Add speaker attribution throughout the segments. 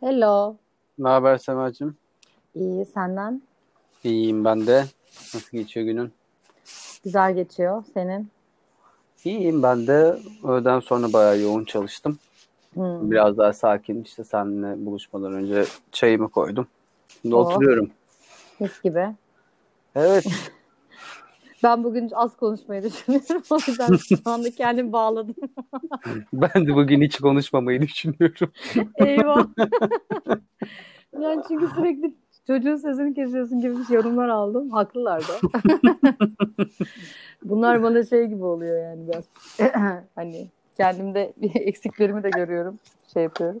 Speaker 1: Hello.
Speaker 2: Ne haber Semacığım?
Speaker 1: İyi senden?
Speaker 2: İyiyim ben de. Nasıl geçiyor günün?
Speaker 1: Güzel geçiyor. Senin?
Speaker 2: İyiyim ben de. Öğleden sonra bayağı yoğun çalıştım.
Speaker 1: Hmm.
Speaker 2: Biraz daha sakin. İşte seninle buluşmadan önce çayımı koydum. Şimdi
Speaker 1: Oh.
Speaker 2: oturuyorum.
Speaker 1: Mis gibi.
Speaker 2: Evet.
Speaker 1: Ben bugün az konuşmayı düşünüyorum. O yüzden şu anda kendimi bağladım.
Speaker 2: ben de bugün hiç konuşmamayı düşünüyorum.
Speaker 1: Eyvah. yani çünkü sürekli çocuğun sözünü kesiyorsun gibi bir yorumlar aldım. Haklılar da. Bunlar bana şey gibi oluyor yani biraz. hani kendimde bir eksiklerimi de görüyorum. Şey yapıyorum.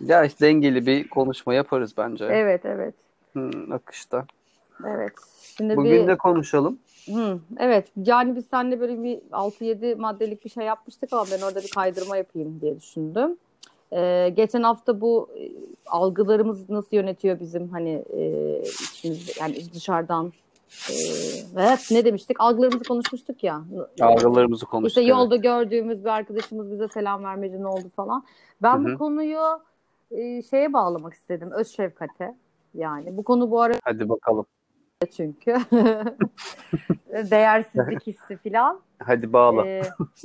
Speaker 2: Ya işte dengeli bir konuşma yaparız bence.
Speaker 1: Evet evet.
Speaker 2: Hmm, akışta.
Speaker 1: Evet. Şimdi
Speaker 2: Bugün
Speaker 1: bir...
Speaker 2: de konuşalım.
Speaker 1: Hı, evet yani biz seninle böyle bir 6-7 maddelik bir şey yapmıştık ama ben orada bir kaydırma yapayım diye düşündüm. Ee, geçen hafta bu e, algılarımız nasıl yönetiyor bizim hani e, içimizde yani dışarıdan e, evet ne demiştik algılarımızı konuşmuştuk ya.
Speaker 2: Algılarımızı konuştuk.
Speaker 1: İşte yolda gördüğümüz bir arkadaşımız bize selam vermedi ne oldu falan. Ben
Speaker 2: Hı
Speaker 1: bu konuyu e, şeye bağlamak istedim öz şefkate. Yani bu konu bu ara
Speaker 2: Hadi bakalım.
Speaker 1: Çünkü. Değersizlik hissi filan.
Speaker 2: Hadi bağla.
Speaker 1: Ee,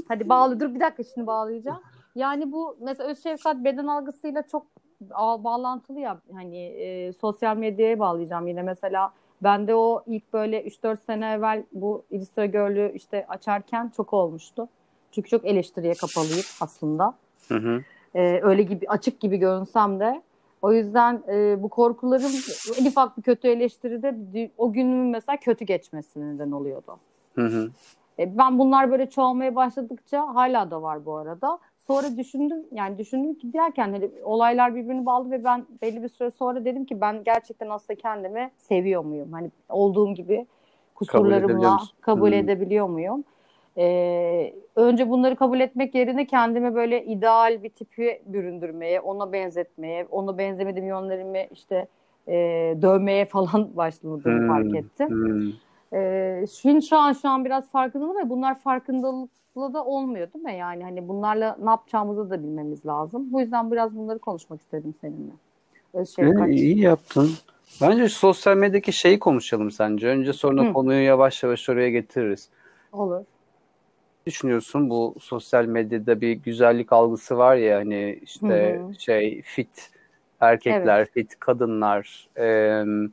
Speaker 1: hadi bağlı. Dur bir dakika şimdi bağlayacağım. Yani bu mesela öz şefkat beden algısıyla çok bağlantılı ya. Hani e, sosyal medyaya bağlayacağım yine mesela. Ben de o ilk böyle 3-4 sene evvel bu Instagram'ı işte açarken çok olmuştu. Çünkü çok eleştiriye kapalıyım aslında.
Speaker 2: Hı hı.
Speaker 1: Ee, öyle gibi açık gibi görünsem de. O yüzden e, bu korkularım en ufak bir kötü eleştiride o günümün mesela kötü geçmesine neden oluyordu.
Speaker 2: Hı hı.
Speaker 1: E, ben bunlar böyle çoğalmaya başladıkça hala da var bu arada. Sonra düşündüm yani düşündüm ki derken hani olaylar birbirini bağlı ve ben belli bir süre sonra dedim ki ben gerçekten aslında kendimi seviyor muyum? Hani olduğum gibi kusurlarımla
Speaker 2: musun?
Speaker 1: kabul
Speaker 2: Hmm.
Speaker 1: edebiliyor muyum? Ee, önce bunları kabul etmek yerine kendimi böyle ideal bir tipi büründürmeye, ona benzetmeye, ona benzemediğim yönlerimi işte e, dövmeye falan başladığımı
Speaker 2: Hmm.
Speaker 1: fark ettim.
Speaker 2: Hmm.
Speaker 1: Ee, şimdi şu an şu an biraz farkındalım ve bunlar farkındalıkla da olmuyor değil mi? Yani hani bunlarla ne yapacağımızı da bilmemiz lazım. Bu yüzden biraz bunları konuşmak istedim seninle. Öz şefkat.
Speaker 2: Ee, iyi yaptın. Bence şu sosyal medyadaki şeyi konuşalım sence. Önce sonra
Speaker 1: Hı.
Speaker 2: konuyu yavaş yavaş oraya getiririz.
Speaker 1: Olur.
Speaker 2: Düşünüyorsun bu sosyal medyada bir güzellik algısı var ya hani işte
Speaker 1: Hı hı.
Speaker 2: şey fit erkekler, fit kadınlar, em,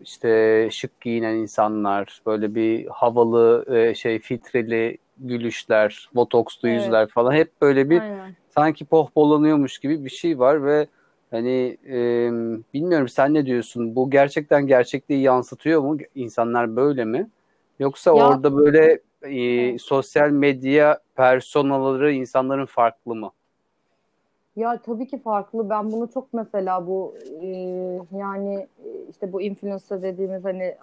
Speaker 2: işte şık giyinen insanlar, böyle bir havalı e, şey filtreli gülüşler, botokslu
Speaker 1: Evet.
Speaker 2: yüzler falan hep böyle bir
Speaker 1: Aynen.
Speaker 2: sanki pohpohlanıyormuş gibi bir şey var ve hani e, bilmiyorum sen ne diyorsun? Bu gerçekten gerçekliği yansıtıyor mu? İnsanlar böyle mi? Yoksa
Speaker 1: Ya-
Speaker 2: orada böyle e, sosyal medya personaları insanların farklı mı?
Speaker 1: Ya tabii ki farklı. Ben bunu çok mesela bu e, yani e, işte bu influencer dediğimiz hani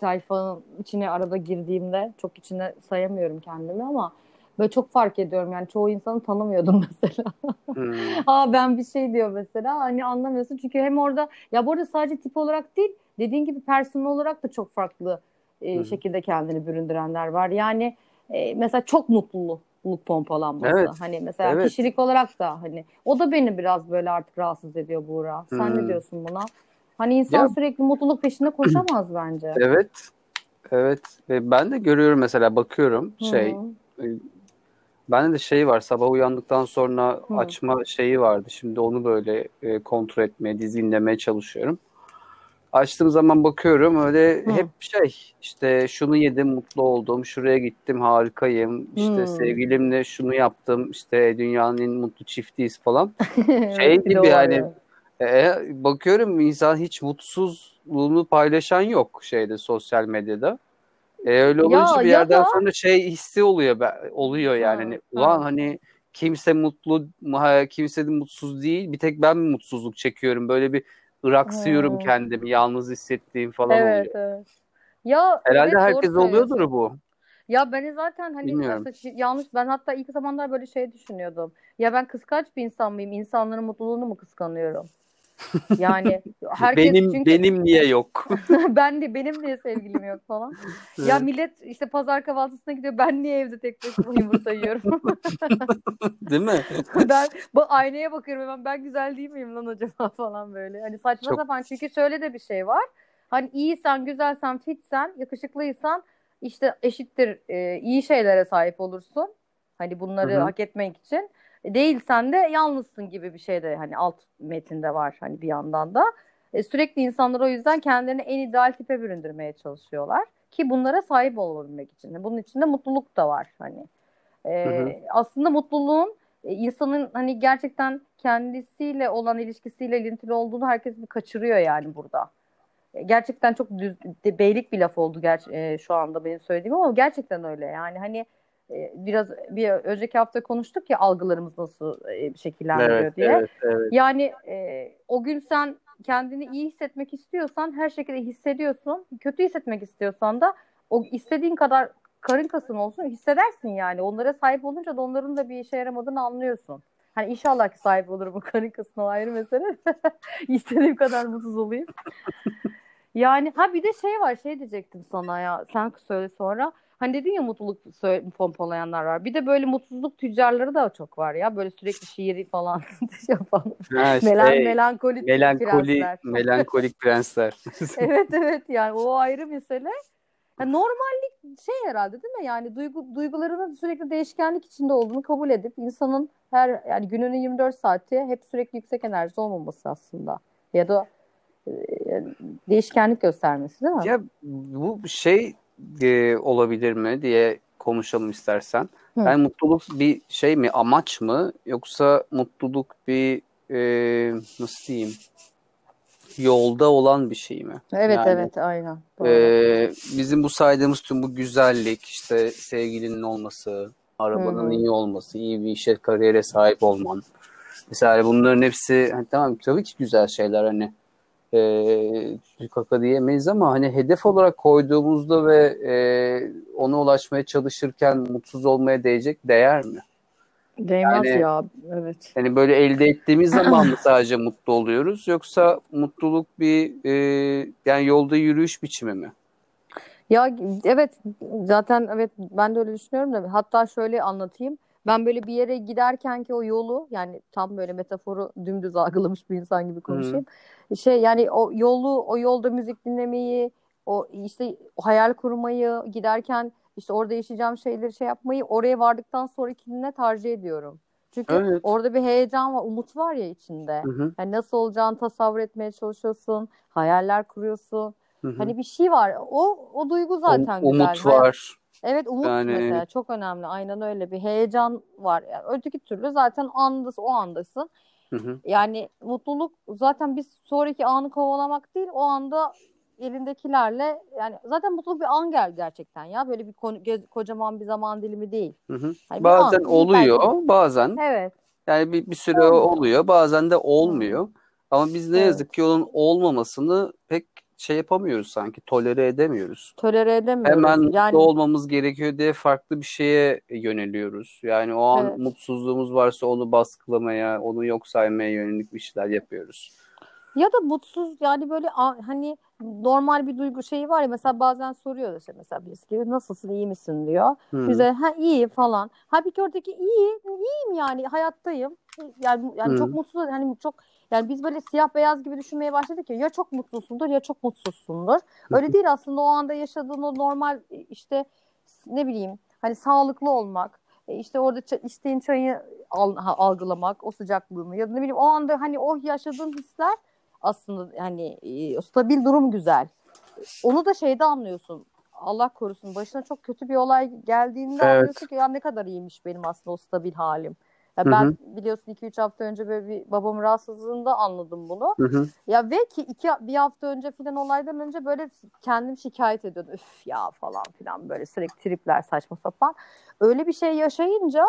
Speaker 1: sayfanın içine arada girdiğimde çok içine sayamıyorum kendimi ama böyle çok fark ediyorum. Yani çoğu insanı tanımıyordum mesela.
Speaker 2: Hmm.
Speaker 1: Aa ben bir şey diyor mesela hani anlamıyorsun çünkü hem orada ya bu arada sadece tip olarak değil dediğin gibi personel olarak da çok farklı e,
Speaker 2: Hı hı.
Speaker 1: şekilde kendini büründürenler var. Yani e, mesela çok mutluluk pompalanması.
Speaker 2: Evet,
Speaker 1: Hani mesela
Speaker 2: evet.
Speaker 1: kişilik olarak da hani o da beni biraz böyle artık rahatsız ediyor Buğra. Sen
Speaker 2: Hmm.
Speaker 1: ne diyorsun buna? Hani insan
Speaker 2: Ya-
Speaker 1: sürekli mutluluk peşinde koşamaz bence.
Speaker 2: Evet. Evet. Ve ben de görüyorum mesela bakıyorum şey
Speaker 1: Hı.
Speaker 2: bende de şey var sabah uyandıktan sonra
Speaker 1: Hı.
Speaker 2: açma şeyi vardı. Şimdi onu böyle e, kontrol etmeye, dizginlemeye çalışıyorum. Açtığım zaman bakıyorum öyle
Speaker 1: Hı.
Speaker 2: hep şey işte şunu yedim mutlu oldum, şuraya gittim harikayım, işte
Speaker 1: Hı.
Speaker 2: sevgilimle şunu yaptım, işte dünyanın en mutlu çiftiyiz falan. Şey
Speaker 1: bir
Speaker 2: gibi yani e, bakıyorum insan hiç mutsuzluğunu paylaşan yok şeyde sosyal medyada. E, öyle
Speaker 1: Ya-
Speaker 2: olunca bir
Speaker 1: ya
Speaker 2: yerden
Speaker 1: da-
Speaker 2: sonra şey hissi oluyor oluyor yani
Speaker 1: Ha,
Speaker 2: hani
Speaker 1: ha.
Speaker 2: ulan hani kimse mutlu ha, kimse de mutsuz değil bir tek ben mi mutsuzluk çekiyorum böyle bir ıraksıyorum
Speaker 1: Hmm.
Speaker 2: kendimi yalnız hissettiğim falan
Speaker 1: Evet,
Speaker 2: oluyor.
Speaker 1: evet. Ya
Speaker 2: Herhalde
Speaker 1: evet,
Speaker 2: herkes oluyordur bu.
Speaker 1: Ya beni zaten hani
Speaker 2: Bilmiyorum.
Speaker 1: mesela yanlış ben hatta ilk zamanlar böyle şey düşünüyordum. Ya ben kıskanç bir insan mıyım? İnsanların mutluluğunu mu kıskanıyorum? Yani herkes
Speaker 2: benim
Speaker 1: çünkü...
Speaker 2: benim niye yok?
Speaker 1: ben de benim niye sevgilim yok falan. Evet. Ya millet işte pazar kahvaltısına gidiyor. Ben niye evde tek başıma yumurta yiyorum?
Speaker 2: değil mi?
Speaker 1: ben bu aynaya bakıyorum hemen ben güzel değil miyim lan acaba falan böyle. Hani saçma Çok... sapan çünkü şöyle de bir şey var. Hani iyiysen, güzelsen, fitsen, yakışıklıysan işte eşittir e, iyi şeylere sahip olursun. Hani bunları Hı-hı. hak etmek için. Değilsen de yalnızsın gibi bir şey de hani alt metinde var hani bir yandan da. E, sürekli insanlar o yüzden kendilerini en ideal tipe büründürmeye çalışıyorlar. Ki bunlara sahip olabilmek için. Bunun içinde mutluluk da var hani. E, aslında mutluluğun e, insanın hani gerçekten kendisiyle olan ilişkisiyle ilintili olduğunu herkes bir kaçırıyor yani burada. E, gerçekten çok düz, beylik bir laf oldu ger- e, şu anda benim söylediğim ama gerçekten öyle yani hani biraz bir önceki hafta konuştuk ya algılarımız nasıl e, şekillendiriyor evet, diye. Evet, evet. Yani e, o gün sen kendini iyi hissetmek istiyorsan her şekilde hissediyorsun. Kötü hissetmek istiyorsan da o istediğin kadar karın kasın olsun hissedersin yani. Onlara sahip olunca da onların da bir işe yaramadığını anlıyorsun. Hani inşallah ki sahip olurum bu karın kasına ayrı mesele. İstediğim kadar mutsuz olayım. yani ha bir de şey var şey diyecektim sana ya sen söyle sonra. Hani dedin ya mutluluk pompalayanlar var. Bir de böyle mutsuzluk tüccarları da çok var ya. Böyle sürekli şiiri falan yapan. Ha, şey, Melan, melankolik
Speaker 2: melankoli, prensler. Melankolik prensler.
Speaker 1: evet evet yani o ayrı mesele. Yani normallik şey herhalde değil mi? Yani duygu, duygularının sürekli değişkenlik içinde olduğunu kabul edip insanın her yani gününün 24 saati hep sürekli yüksek enerjisi olmaması aslında. Ya da e, değişkenlik göstermesi değil mi?
Speaker 2: Ya bu şey e, olabilir mi diye konuşalım istersen. Hı. Yani mutluluk bir şey mi, amaç mı yoksa mutluluk bir e, nasıl diyeyim yolda olan bir şey mi?
Speaker 1: Evet yani, evet aynen.
Speaker 2: E, bizim bu saydığımız tüm bu güzellik işte sevgilinin olması, arabanın hı iyi olması, iyi bir işe kariyere sahip olman. Mesela bunların hepsi hani tamam tabii ki güzel şeyler hani e, kaka diyemeyiz ama hani hedef olarak koyduğumuzda ve e, ona ulaşmaya çalışırken mutsuz olmaya değecek değer mi?
Speaker 1: Değmez yani, ya evet.
Speaker 2: Yani böyle elde ettiğimiz zaman mı sadece mutlu oluyoruz yoksa mutluluk bir e, yani yolda yürüyüş biçimi mi?
Speaker 1: Ya evet zaten evet ben de öyle düşünüyorum da hatta şöyle anlatayım. Ben böyle bir yere giderken ki o yolu yani tam böyle metaforu dümdüz algılamış bir insan gibi konuşayım. Hı. Şey yani o yolu o yolda müzik dinlemeyi o işte hayal kurmayı giderken işte orada yaşayacağım şeyleri şey yapmayı oraya vardıktan sonrakine tercih ediyorum. Çünkü evet. orada bir heyecan var, umut var ya içinde. Hı hı. Yani nasıl olacağını tasavvur etmeye çalışıyorsun, hayaller kuruyorsun. Hı hı. Hani bir şey var. O o duygu zaten
Speaker 2: um, güzel. Umut var.
Speaker 1: Evet umut yani... mesela çok önemli. Aynen öyle bir heyecan var. Yani öteki türlü zaten andasın, o andasın. Hı hı. Yani mutluluk zaten biz sonraki anı kovalamak değil o anda elindekilerle yani zaten mutluluk bir an gel gerçekten ya böyle bir ko- kocaman bir zaman dilimi değil.
Speaker 2: Hı hı. Yani bazen an, oluyor belki... bazen. Evet. Yani bir, bir süre oluyor. oluyor bazen de olmuyor. Hı. Ama biz ne evet. yazık ki onun olmamasını pek şey yapamıyoruz sanki tolere edemiyoruz.
Speaker 1: Tolere edemiyoruz.
Speaker 2: Hemen yani... olmamız gerekiyor diye farklı bir şeye yöneliyoruz. Yani o an evet. mutsuzluğumuz varsa onu baskılamaya, onu yok saymaya yönelik bir şeyler yapıyoruz.
Speaker 1: Ya da mutsuz yani böyle hani normal bir duygu şeyi var ya mesela bazen soruyor işte mesela birisi gibi nasılsın iyi misin diyor. Hmm. Bize ha iyi falan. Halbuki oradaki iyi iyiyim yani hayattayım. Yani yani hmm. çok mutsuz hani çok yani biz böyle siyah beyaz gibi düşünmeye başladık ya ya çok mutlusundur ya çok mutsuzsundur. Öyle değil aslında o anda yaşadığın o normal işte ne bileyim hani sağlıklı olmak, e, işte orada içtiğin çayı algılamak, o sıcaklığını ya da ne bileyim o anda hani o yaşadığın hisler aslında hani e, stabil durum güzel. Onu da şeyde anlıyorsun. Allah korusun başına çok kötü bir olay geldiğinde evet. anlıyorsun ki ya ne kadar iyiymiş benim aslında o stabil halim. Ya ben hı hı. biliyorsun 2-3 hafta önce böyle bir babamın rahatsızlığında anladım bunu. Hı hı. Ya ve ki iki, bir hafta önce filan olaydan önce böyle kendim şikayet ediyordum. Üf ya falan filan böyle sürekli tripler saçma sapan. Öyle bir şey yaşayınca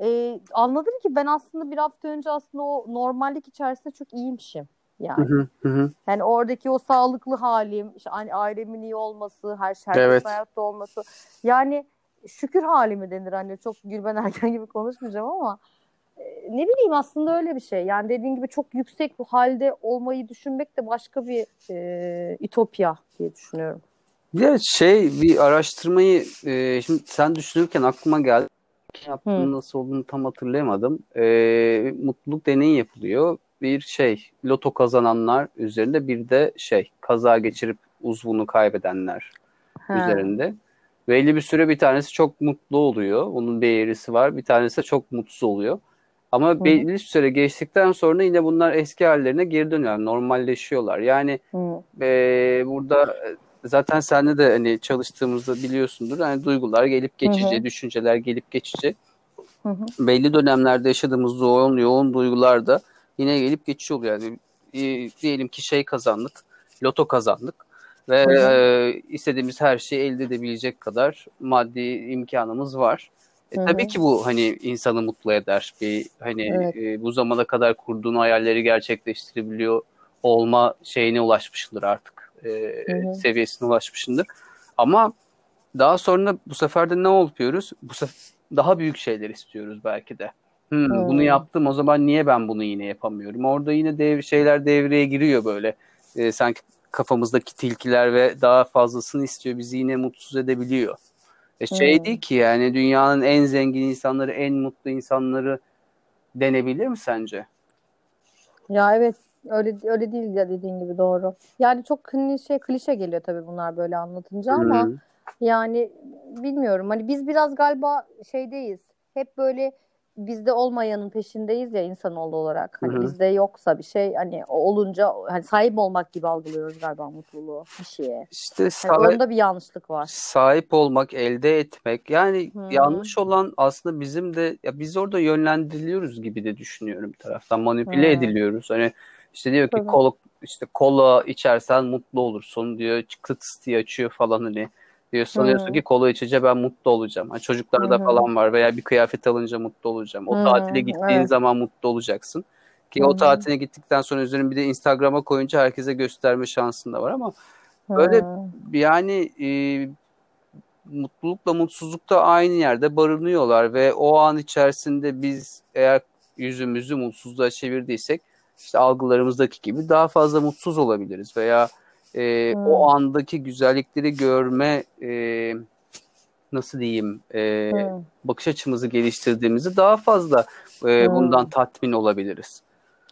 Speaker 1: e, anladım ki ben aslında bir hafta önce aslında o normallik içerisinde çok iyiymişim. Yani. Hı hı hı. Yani oradaki o sağlıklı halim, işte ailemin iyi olması, her şey evet. hayatta olması. Yani şükür halimi denir hani çok Gülben Erken gibi konuşmayacağım ama ne bileyim aslında öyle bir şey. Yani dediğin gibi çok yüksek bu halde olmayı düşünmek de başka bir e, ütopya diye düşünüyorum.
Speaker 2: Bir şey bir araştırmayı e, şimdi sen düşünürken aklıma geldi. Yaptığının nasıl olduğunu tam hatırlayamadım. E, mutluluk deneyi yapılıyor. Bir şey loto kazananlar üzerinde bir de şey kaza geçirip uzvunu kaybedenler ha. üzerinde. Belli bir süre bir tanesi çok mutlu oluyor. Onun bir eğrisi var. Bir tanesi de çok mutsuz oluyor. Ama Hı. belli bir süre geçtikten sonra yine bunlar eski hallerine geri dönüyorlar. Normalleşiyorlar. Yani e, burada zaten senle de hani çalıştığımızda biliyorsundur. Hani duygular gelip geçici, Hı. düşünceler gelip geçici. Hı hı. Belli dönemlerde yaşadığımız yoğun yoğun duygular da yine gelip geçiyor. Yani e, diyelim ki şey kazandık, loto kazandık ve e, istediğimiz her şeyi elde edebilecek kadar maddi imkanımız var. E, tabii ki bu hani insanı mutlu eder. Bir hani evet. e, bu zamana kadar kurduğun hayalleri gerçekleştirebiliyor olma şeyine ulaşmışındır artık. E, seviyesine ulaşmışındır. Ama daha sonra bu sefer de ne yapıyoruz? Bu sefer daha büyük şeyler istiyoruz belki de. Hmm, hmm. Bunu yaptım o zaman niye ben bunu yine yapamıyorum? Orada yine dev şeyler devreye giriyor böyle. E, sanki kafamızdaki tilkiler ve daha fazlasını istiyor. Bizi yine mutsuz edebiliyor. E şey hmm. değil ki yani dünyanın en zengin insanları, en mutlu insanları denebilir mi sence?
Speaker 1: Ya evet öyle öyle değil ya dediğin gibi doğru. Yani çok klişe klişe geliyor tabii bunlar böyle anlatınca hmm. ama yani bilmiyorum hani biz biraz galiba şeydeyiz. Hep böyle bizde olmayanın peşindeyiz ya insanoğlu olarak. Hani Hı-hı. bizde yoksa bir şey hani olunca hani sahip olmak gibi algılıyoruz galiba mutluluğu bir şeye. İşte sahip, yani onda bir yanlışlık var.
Speaker 2: Sahip olmak, elde etmek. Yani Hı-hı. yanlış olan aslında bizim de ya biz orada yönlendiriliyoruz gibi de düşünüyorum bir taraftan. Manipüle Hı-hı. ediliyoruz. Hani işte diyor ki kola işte kola içersen mutlu olursun diyor. Diye açıyor falan hani diyor sanıyorsun ki kola içince ben mutlu olacağım. Yani çocuklarda falan var veya bir kıyafet alınca mutlu olacağım. O tatile gittiğin evet. zaman mutlu olacaksın. Ki Hı-hı. o tatile gittikten sonra üzerine bir de Instagram'a koyunca herkese gösterme şansın da var ama böyle yani e, mutlulukla mutsuzluk da aynı yerde barınıyorlar ve o an içerisinde biz eğer yüzümüzü mutsuzluğa çevirdiysek işte algılarımızdaki gibi daha fazla mutsuz olabiliriz veya e, hmm. o andaki güzellikleri görme e, nasıl diyeyim e, hmm. bakış açımızı geliştirdiğimizde daha fazla e, hmm. bundan tatmin olabiliriz.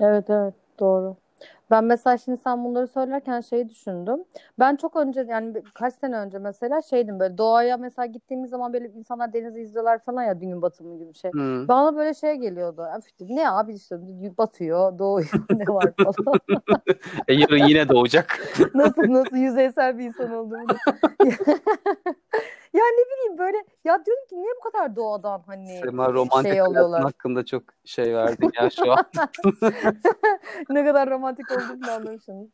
Speaker 1: Evet evet doğru. Ben mesela şimdi sen bunları söylerken şeyi düşündüm. Ben çok önce yani kaç sene önce mesela şeydim böyle doğaya mesela gittiğimiz zaman böyle insanlar denizi izliyorlar falan ya gün batımı gibi şey. Hmm. Bana böyle şey geliyordu. Ne abi işte batıyor, doğuyor ne var falan.
Speaker 2: e, yarın yine doğacak.
Speaker 1: nasıl nasıl yüzeysel bir insan olduğumu. ya ne bileyim böyle ya diyorum ki niye bu kadar doğadan hani
Speaker 2: Sema romantik şey oluyorlar. hakkında çok şey verdin ya şu an.
Speaker 1: ne kadar romantik olduğunu anlamışsınız.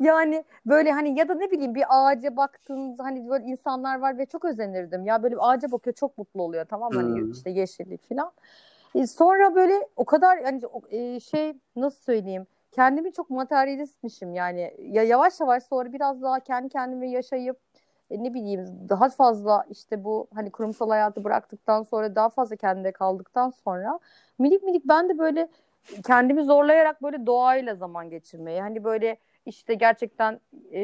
Speaker 1: Yani böyle hani ya da ne bileyim bir ağaca baktığınızda hani böyle insanlar var ve çok özenirdim. Ya böyle bir ağaca bakıyor çok mutlu oluyor tamam mı? Hani hmm. işte yeşillik falan. E sonra böyle o kadar yani e, şey nasıl söyleyeyim kendimi çok materyalistmişim yani ya yavaş yavaş sonra biraz daha kendi kendime yaşayıp e, ne bileyim daha fazla işte bu hani kurumsal hayatı bıraktıktan sonra daha fazla kendine kaldıktan sonra minik minik ben de böyle kendimi zorlayarak böyle doğayla zaman geçirmeyi hani böyle işte gerçekten e,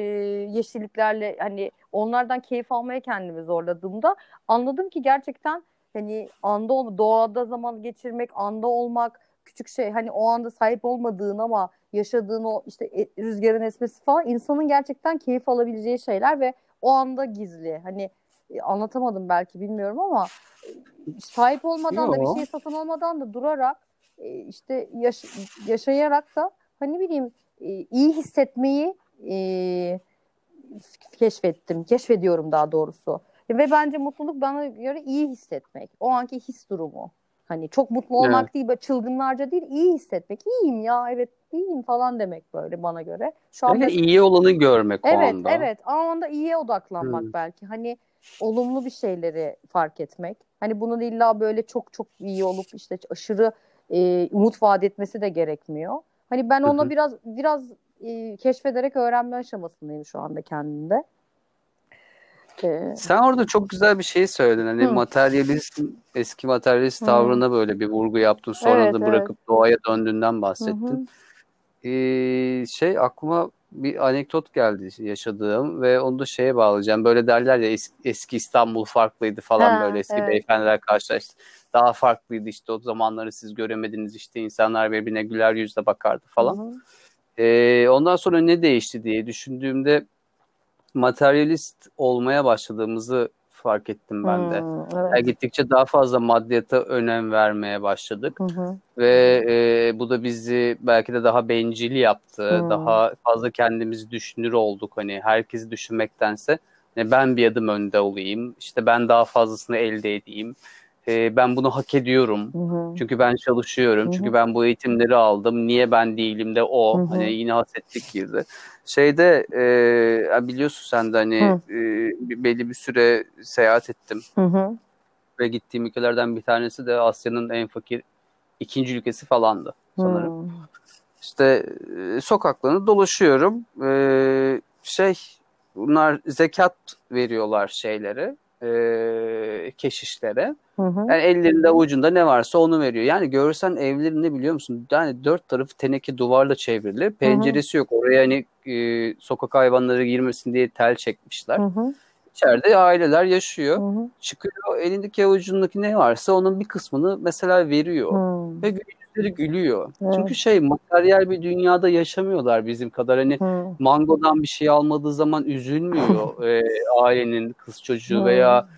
Speaker 1: yeşilliklerle hani onlardan keyif almaya kendimi zorladığımda anladım ki gerçekten hani anda ol doğada zaman geçirmek, anda olmak küçük şey hani o anda sahip olmadığın ama yaşadığın o işte e, rüzgarın esmesi falan insanın gerçekten keyif alabileceği şeyler ve o anda gizli. Hani e, anlatamadım belki bilmiyorum ama e, sahip olmadan Yo. da bir şey satın almadan da durarak e, işte yaş yaşayarak da hani bileyim iyi hissetmeyi keşfettim. Keşfediyorum daha doğrusu. Ve bence mutluluk bana göre iyi hissetmek. O anki his durumu. Hani çok mutlu olmak evet. değil, böyle çılgınlarca değil, iyi hissetmek. İyiyim ya, evet iyiyim falan demek böyle bana göre.
Speaker 2: Şu anda iyi olanı görmek
Speaker 1: evet,
Speaker 2: o anda.
Speaker 1: Evet, evet. O anda iyiye odaklanmak hmm. belki. Hani olumlu bir şeyleri fark etmek. Hani bunun illa böyle çok çok iyi olup işte aşırı e, umut vaat etmesi de gerekmiyor. Hani ben ona biraz biraz e, keşfederek öğrenme aşamasındayım şu anda kendimde.
Speaker 2: Ee, Sen orada çok güzel bir şey söyledin. Hani hı. materyalist, eski materyalist hı. tavrına böyle bir vurgu yaptın. Sonra evet, da bırakıp evet. doğaya döndüğünden bahsettin. Hı hı. Ee, şey aklıma bir anekdot geldi yaşadığım ve onu da şeye bağlayacağım. Böyle derler ya es, eski İstanbul farklıydı falan ha, böyle eski evet. beyefendiler karşılaştı. Daha farklıydı işte o zamanları siz göremediniz işte insanlar birbirine güler yüzle bakardı falan. Hı hı. Ee, ondan sonra ne değişti diye düşündüğümde materyalist olmaya başladığımızı fark ettim ben de. Hmm, evet. yani gittikçe daha fazla maddiyata önem vermeye başladık hı hı. ve e, bu da bizi belki de daha bencil yaptı. Hmm. Daha fazla kendimizi düşünür olduk. Hani herkesi düşünmektense hani ben bir adım önde olayım. İşte ben daha fazlasını elde edeyim e, ben bunu hak ediyorum. Hı hı. Çünkü ben çalışıyorum. Hı hı. Çünkü ben bu eğitimleri aldım. Niye ben değilim de o. Hı hı. Hani yine hasetlik girdi. Şeyde e, biliyorsun sen de hani e, belli bir süre seyahat ettim. Hı hı. Ve gittiğim ülkelerden bir tanesi de Asya'nın en fakir ikinci ülkesi falandı sanırım. Hı. İşte e, sokaklarını dolaşıyorum. E, şey bunlar zekat veriyorlar şeylere e, keşişlere. Hı hı. Yani ellerinde ucunda ne varsa onu veriyor. Yani görsen evlerin ne biliyor musun? Yani dört tarafı teneke duvarla çevrili. Penceresi hı hı. yok. Oraya hani e, sokak hayvanları girmesin diye tel çekmişler. Hı hı. İçeride aileler yaşıyor. Hı hı. Çıkıyor elindeki avucundaki ne varsa onun bir kısmını mesela veriyor. Hı. Ve yüzleri gülüyor. Evet. Çünkü şey materyal bir dünyada yaşamıyorlar bizim kadar. Hani Hı. mangodan bir şey almadığı zaman üzülmüyor e, ailenin kız çocuğu Hı. veya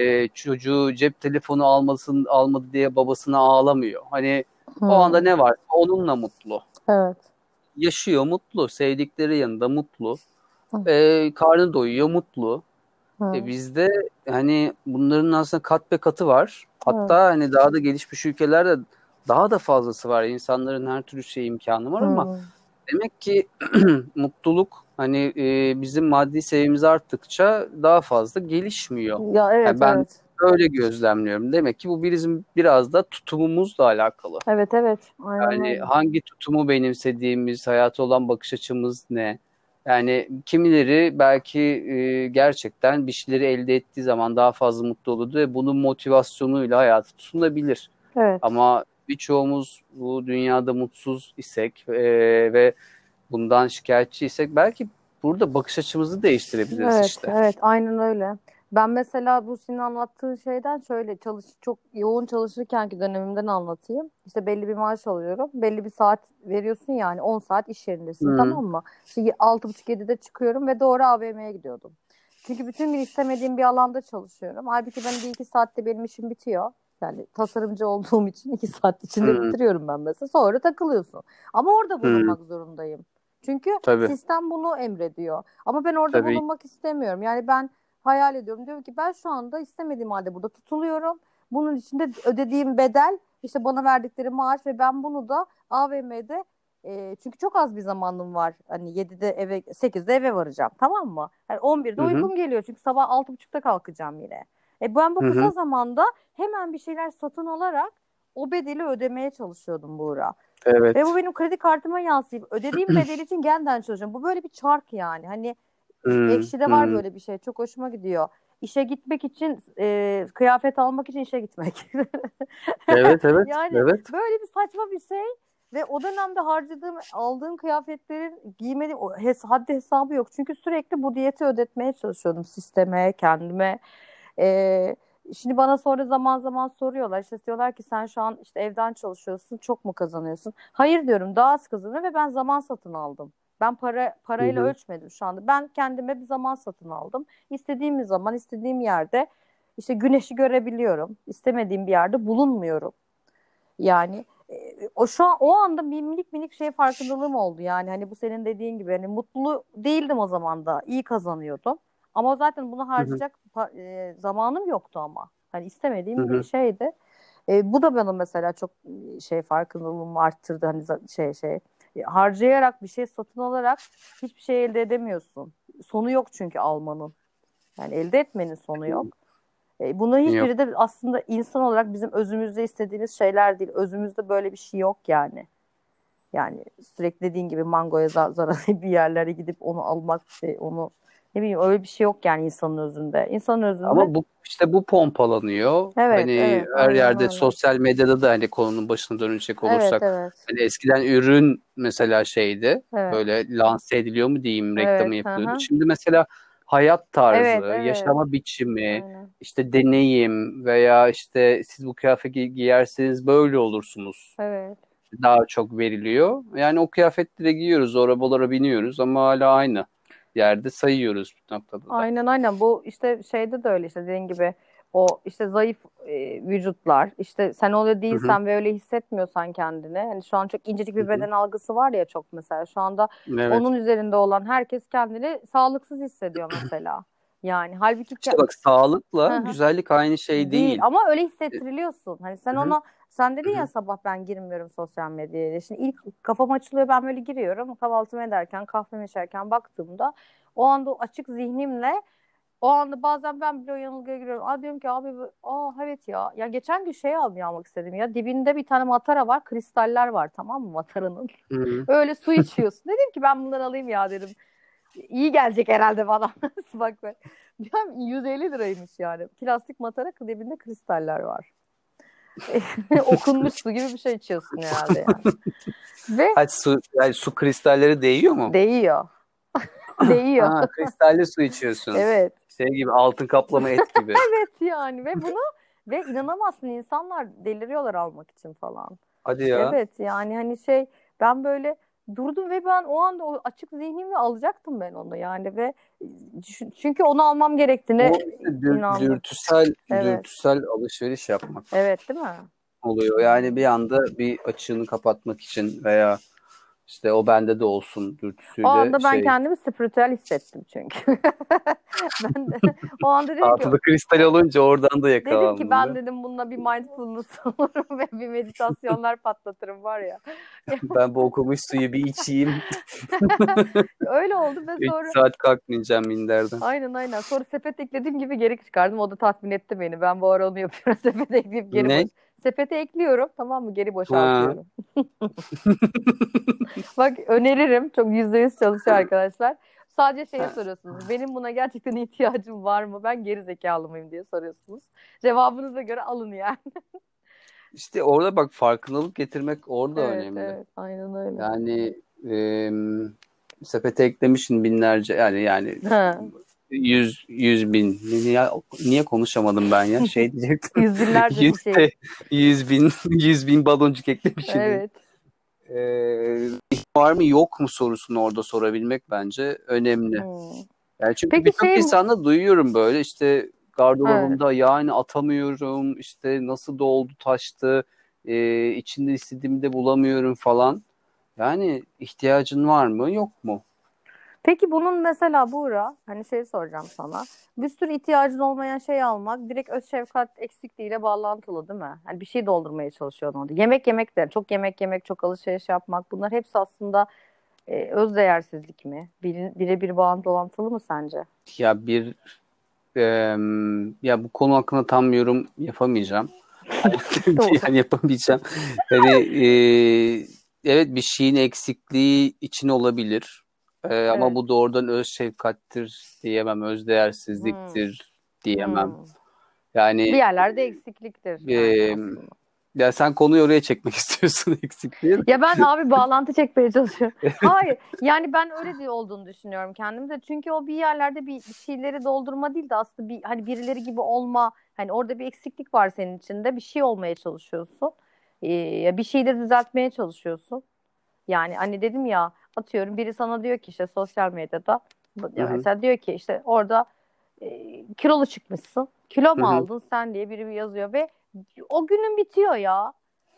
Speaker 2: e, çocuğu cep telefonu almasın almadı diye babasına ağlamıyor. Hani Hı. o anda ne var? Onunla mutlu.
Speaker 1: Evet.
Speaker 2: Yaşıyor mutlu. Sevdikleri yanında mutlu. E, karnı doyuyor mutlu. E, bizde hani bunların aslında kat be katı var. Hatta Hı. hani daha da gelişmiş ülkelerde daha da fazlası var. İnsanların her türlü şey imkanı var ama hmm. demek ki mutluluk hani e, bizim maddi seviyemiz arttıkça daha fazla gelişmiyor.
Speaker 1: Ya evet
Speaker 2: yani ben
Speaker 1: evet.
Speaker 2: öyle gözlemliyorum. Demek ki bu bizim biraz da tutumumuzla alakalı.
Speaker 1: Evet evet.
Speaker 2: Aynen yani hangi tutumu benimsediğimiz, hayata olan bakış açımız ne? Yani kimileri belki e, gerçekten bir şeyleri elde ettiği zaman daha fazla mutlu olurdu ve bunun motivasyonuyla hayatı tutunabilir.
Speaker 1: Evet.
Speaker 2: Ama birçoğumuz bu dünyada mutsuz isek e, ve bundan şikayetçi isek belki burada bakış açımızı değiştirebiliriz
Speaker 1: evet,
Speaker 2: işte.
Speaker 1: Evet, aynen öyle. Ben mesela bu senin anlattığın şeyden şöyle çalış çok yoğun çalışırken ki dönemimden anlatayım. İşte belli bir maaş alıyorum. Belli bir saat veriyorsun yani 10 saat iş yerindesin hmm. tamam mı? İşte 6.30-7'de çıkıyorum ve doğru AVM'ye gidiyordum. Çünkü bütün gün istemediğim bir alanda çalışıyorum. Halbuki ben bir iki saatte benim işim bitiyor. Yani tasarımcı olduğum için iki saat içinde hmm. bitiriyorum ben mesela. Sonra takılıyorsun. Ama orada bulunmak hmm. zorundayım. Çünkü Tabii. sistem bunu emrediyor. Ama ben orada Tabii. bulunmak istemiyorum. Yani ben hayal ediyorum. Diyorum ki ben şu anda istemediğim halde burada tutuluyorum. Bunun içinde ödediğim bedel işte bana verdikleri maaş ve ben bunu da AVM'de e, çünkü çok az bir zamanım var. Hani 7'de eve 8'de eve varacağım. Tamam mı? Yani 11'de Hı-hı. uykum geliyor çünkü sabah 6.30'da kalkacağım yine. E ben bu kısa Hı-hı. zamanda hemen bir şeyler satın alarak o bedeli ödemeye çalışıyordum Buğra.
Speaker 2: Evet.
Speaker 1: Ve bu benim kredi kartıma yansıyıp ödediğim bedel için yeniden çalışıyorum. Bu böyle bir çark yani. Hani hmm. ekşide var hmm. böyle bir şey. Çok hoşuma gidiyor. İşe gitmek için, e, kıyafet almak için işe gitmek.
Speaker 2: evet, evet.
Speaker 1: yani
Speaker 2: evet.
Speaker 1: böyle bir saçma bir şey. Ve o dönemde harcadığım, aldığım kıyafetlerin giymediğim hes haddi hesabı yok. Çünkü sürekli bu diyeti ödetmeye çalışıyordum sisteme, kendime. Ee, şimdi bana sonra zaman zaman soruyorlar. İşte diyorlar ki sen şu an işte evden çalışıyorsun, çok mu kazanıyorsun? Hayır diyorum, daha az kazanıyorum ve ben zaman satın aldım. Ben para parayla Hı-hı. ölçmedim şu anda. Ben kendime bir zaman satın aldım. İstediğim zaman, istediğim yerde işte güneşi görebiliyorum. İstemediğim bir yerde bulunmuyorum. Yani e, o şu an o anda bir minik minik şey farkındalığım oldu yani hani bu senin dediğin gibi hani mutlu değildim o zaman da iyi kazanıyordum ama zaten bunu harcayacak e, zamanım yoktu ama. Hani istemediğim Hı-hı. bir şeydi. E, bu da bana mesela çok şey farkındalığımı arttırdı. Hani şey şey e, harcayarak bir şey satın alarak hiçbir şey elde edemiyorsun. Sonu yok çünkü almanın. Yani elde etmenin sonu yok. E, bunun hiçbiri yok. de aslında insan olarak bizim özümüzde istediğimiz şeyler değil. Özümüzde böyle bir şey yok yani. Yani sürekli dediğin gibi mangoya zarar bir yerlere gidip onu almak, şey, onu Ne bileyim öyle bir şey yok yani insanın özünde. İnsanın özünde.
Speaker 2: Ama bu işte bu pompalanıyor.
Speaker 1: Evet,
Speaker 2: hani
Speaker 1: evet,
Speaker 2: her
Speaker 1: aynen
Speaker 2: yerde
Speaker 1: öyle.
Speaker 2: sosyal medyada da hani konunun başına dönecek olursak
Speaker 1: Evet evet.
Speaker 2: hani eskiden ürün mesela şeydi.
Speaker 1: Evet.
Speaker 2: Böyle lanse ediliyor mu diyeyim
Speaker 1: Evet,
Speaker 2: reklamı
Speaker 1: hı
Speaker 2: yapılıyordu. Şimdi mesela hayat tarzı,
Speaker 1: Evet, evet.
Speaker 2: yaşama biçimi,
Speaker 1: Aynen.
Speaker 2: işte deneyim veya işte siz bu kıyafeti giyerseniz böyle olursunuz.
Speaker 1: Evet.
Speaker 2: Daha çok veriliyor. Yani o kıyafetleri giyiyoruz, o arabalara biniyoruz ama hala aynı yerde sayıyoruz bir noktada da.
Speaker 1: Aynen aynen. Bu işte şeyde de öyle işte dediğin gibi. O işte zayıf e, vücutlar. İşte sen öyle değilsen ve öyle hissetmiyorsan kendini. Hani şu an çok incecik bir beden algısı var ya çok mesela. Şu anda
Speaker 2: Evet.
Speaker 1: onun üzerinde olan herkes kendini sağlıksız hissediyor mesela yani halbuki
Speaker 2: İşte bak sağlıkla güzellik aynı şey değil.
Speaker 1: ama öyle hissettiriliyorsun hani sen
Speaker 2: Hı hı.
Speaker 1: ona sen dedin ya sabah ben girmiyorum sosyal medyaya. Şimdi ilk kafam açılıyor ben böyle giriyorum kahvaltımı ederken kahvemi içerken baktığımda o anda açık zihnimle o anda bazen ben bile o yanılgıya giriyorum. Aa diyorum ki abi aa evet ya. Ya geçen gün şey almaya almak istedim ya. Dibinde bir tane matara var. Kristaller var tamam mı mataranın?
Speaker 2: Hı hı.
Speaker 1: Öyle su içiyorsun. dedim ki ben bundan alayım ya dedim. İyi gelecek herhalde bana. Bak. Ya 150 liraymış yani. Plastik matara dibinde kristaller var. Okunmuş su gibi bir şey içiyorsun herhalde yani. Ve
Speaker 2: Hadi su, yani su kristalleri değiyor mu?
Speaker 1: değiyor. değiyor.
Speaker 2: Ha, kristalli su içiyorsun.
Speaker 1: Evet.
Speaker 2: Şey gibi altın kaplama et gibi.
Speaker 1: Evet yani ve bunu ve inanamazsın insanlar deliriyorlar almak için falan.
Speaker 2: Hadi ya.
Speaker 1: Evet yani hani şey ben böyle durdum ve ben o anda o açık zihnimle alacaktım ben onu yani ve çü- çünkü onu almam gerektiğine
Speaker 2: dür-
Speaker 1: inandım.
Speaker 2: dürtüsel,
Speaker 1: Evet.
Speaker 2: dürtüsel alışveriş yapmak
Speaker 1: Evet değil mi?
Speaker 2: oluyor. Yani bir anda bir açığını kapatmak için veya işte o bende de olsun dürtüsüyle
Speaker 1: O anda ben
Speaker 2: şey.
Speaker 1: kendimi spiritüel hissettim çünkü. ben de o anda dedim ki
Speaker 2: Altıda kristal olunca oradan da
Speaker 1: dedim
Speaker 2: yakalandım.
Speaker 1: ki ben dedim bununla bir mindfulness olurum ve bir meditasyonlar patlatırım var ya.
Speaker 2: Ben bu okumuş suyu bir içeyim.
Speaker 1: Öyle oldu ve
Speaker 2: 3
Speaker 1: sonra
Speaker 2: saat kalkmayacağım minderden.
Speaker 1: Aynen aynen. Sonra sepet eklediğim gibi geri çıkardım. O da tatmin etti beni. Ben bu ara onu yapıyorum. Sepete ekleyip geri
Speaker 2: Ne?
Speaker 1: boş. Sepete ekliyorum tamam mı? Geri boşaltıyorum. Bak öneririm. Çok yüzde yüz çalışıyor arkadaşlar. Sadece şeye soruyorsunuz. Benim buna gerçekten ihtiyacım var mı? Ben geri zekalı mıyım diye soruyorsunuz. Cevabınıza göre alın yani.
Speaker 2: İşte orada bak farkındalık getirmek orada
Speaker 1: evet,
Speaker 2: önemli.
Speaker 1: evet. Aynen öyle.
Speaker 2: Yani e, sepete eklemişsin binlerce yani yani
Speaker 1: Ha.
Speaker 2: Yüz yüz bin niye, niye konuşamadım ben ya şey diyecektim
Speaker 1: Yüz binlerce bir şey.
Speaker 2: Yüz bin yüz bin baloncuk eklemişim.
Speaker 1: Evet.
Speaker 2: Ee, var mı yok mu sorusunu orada sorabilmek bence önemli.
Speaker 1: Hmm.
Speaker 2: Yani çünkü
Speaker 1: Peki
Speaker 2: birçok
Speaker 1: şey-
Speaker 2: insanda duyuyorum böyle işte gardırobumda yani atamıyorum işte nasıl doldu taştı e, içinde istediğimi de bulamıyorum falan. Yani ihtiyacın var mı yok mu?
Speaker 1: Peki bunun mesela Buğra, hani şey soracağım sana. Bir sürü ihtiyacın olmayan şey almak direkt öz şefkat eksikliğiyle bağlantılı değil mi? Hani bir şey doldurmaya çalışıyorsun orada. Yemek yemek de, çok yemek yemek, çok alışveriş yapmak bunlar hepsi aslında e, öz değersizlik mi? Bir, birebir bağlantılı mı sence?
Speaker 2: Ya bir em, ya bu konu hakkında tam yorum yapamayacağım. yani yapamayacağım. Hani e, evet bir şeyin eksikliği için olabilir. E, ama
Speaker 1: Evet.
Speaker 2: bu doğrudan öz şefkattir diyemem, öz değersizliktir diyemem.
Speaker 1: Hmm.
Speaker 2: Yani
Speaker 1: Bir yerlerde eksikliktir. yani
Speaker 2: Ee,
Speaker 1: aslında.
Speaker 2: ya sen konuyu oraya çekmek istiyorsun eksikliği.
Speaker 1: Ya ben abi bağlantı çekmeye çalışıyorum. Hayır. Yani ben öyle de olduğunu düşünüyorum kendimde. Çünkü o bir yerlerde bir bir şeyleri doldurma değil de aslında bir hani birileri gibi olma. Hani orada bir eksiklik var senin içinde. Bir şey olmaya çalışıyorsun. Ee, bir şeyleri düzeltmeye çalışıyorsun. Yani hani dedim ya atıyorum biri sana diyor ki işte sosyal medyada ya
Speaker 2: Hı hı.
Speaker 1: mesela diyor ki işte orada e, kilolu çıkmışsın. Kilo mu
Speaker 2: Hı hı.
Speaker 1: aldın sen diye biri bir yazıyor ve o günün bitiyor ya.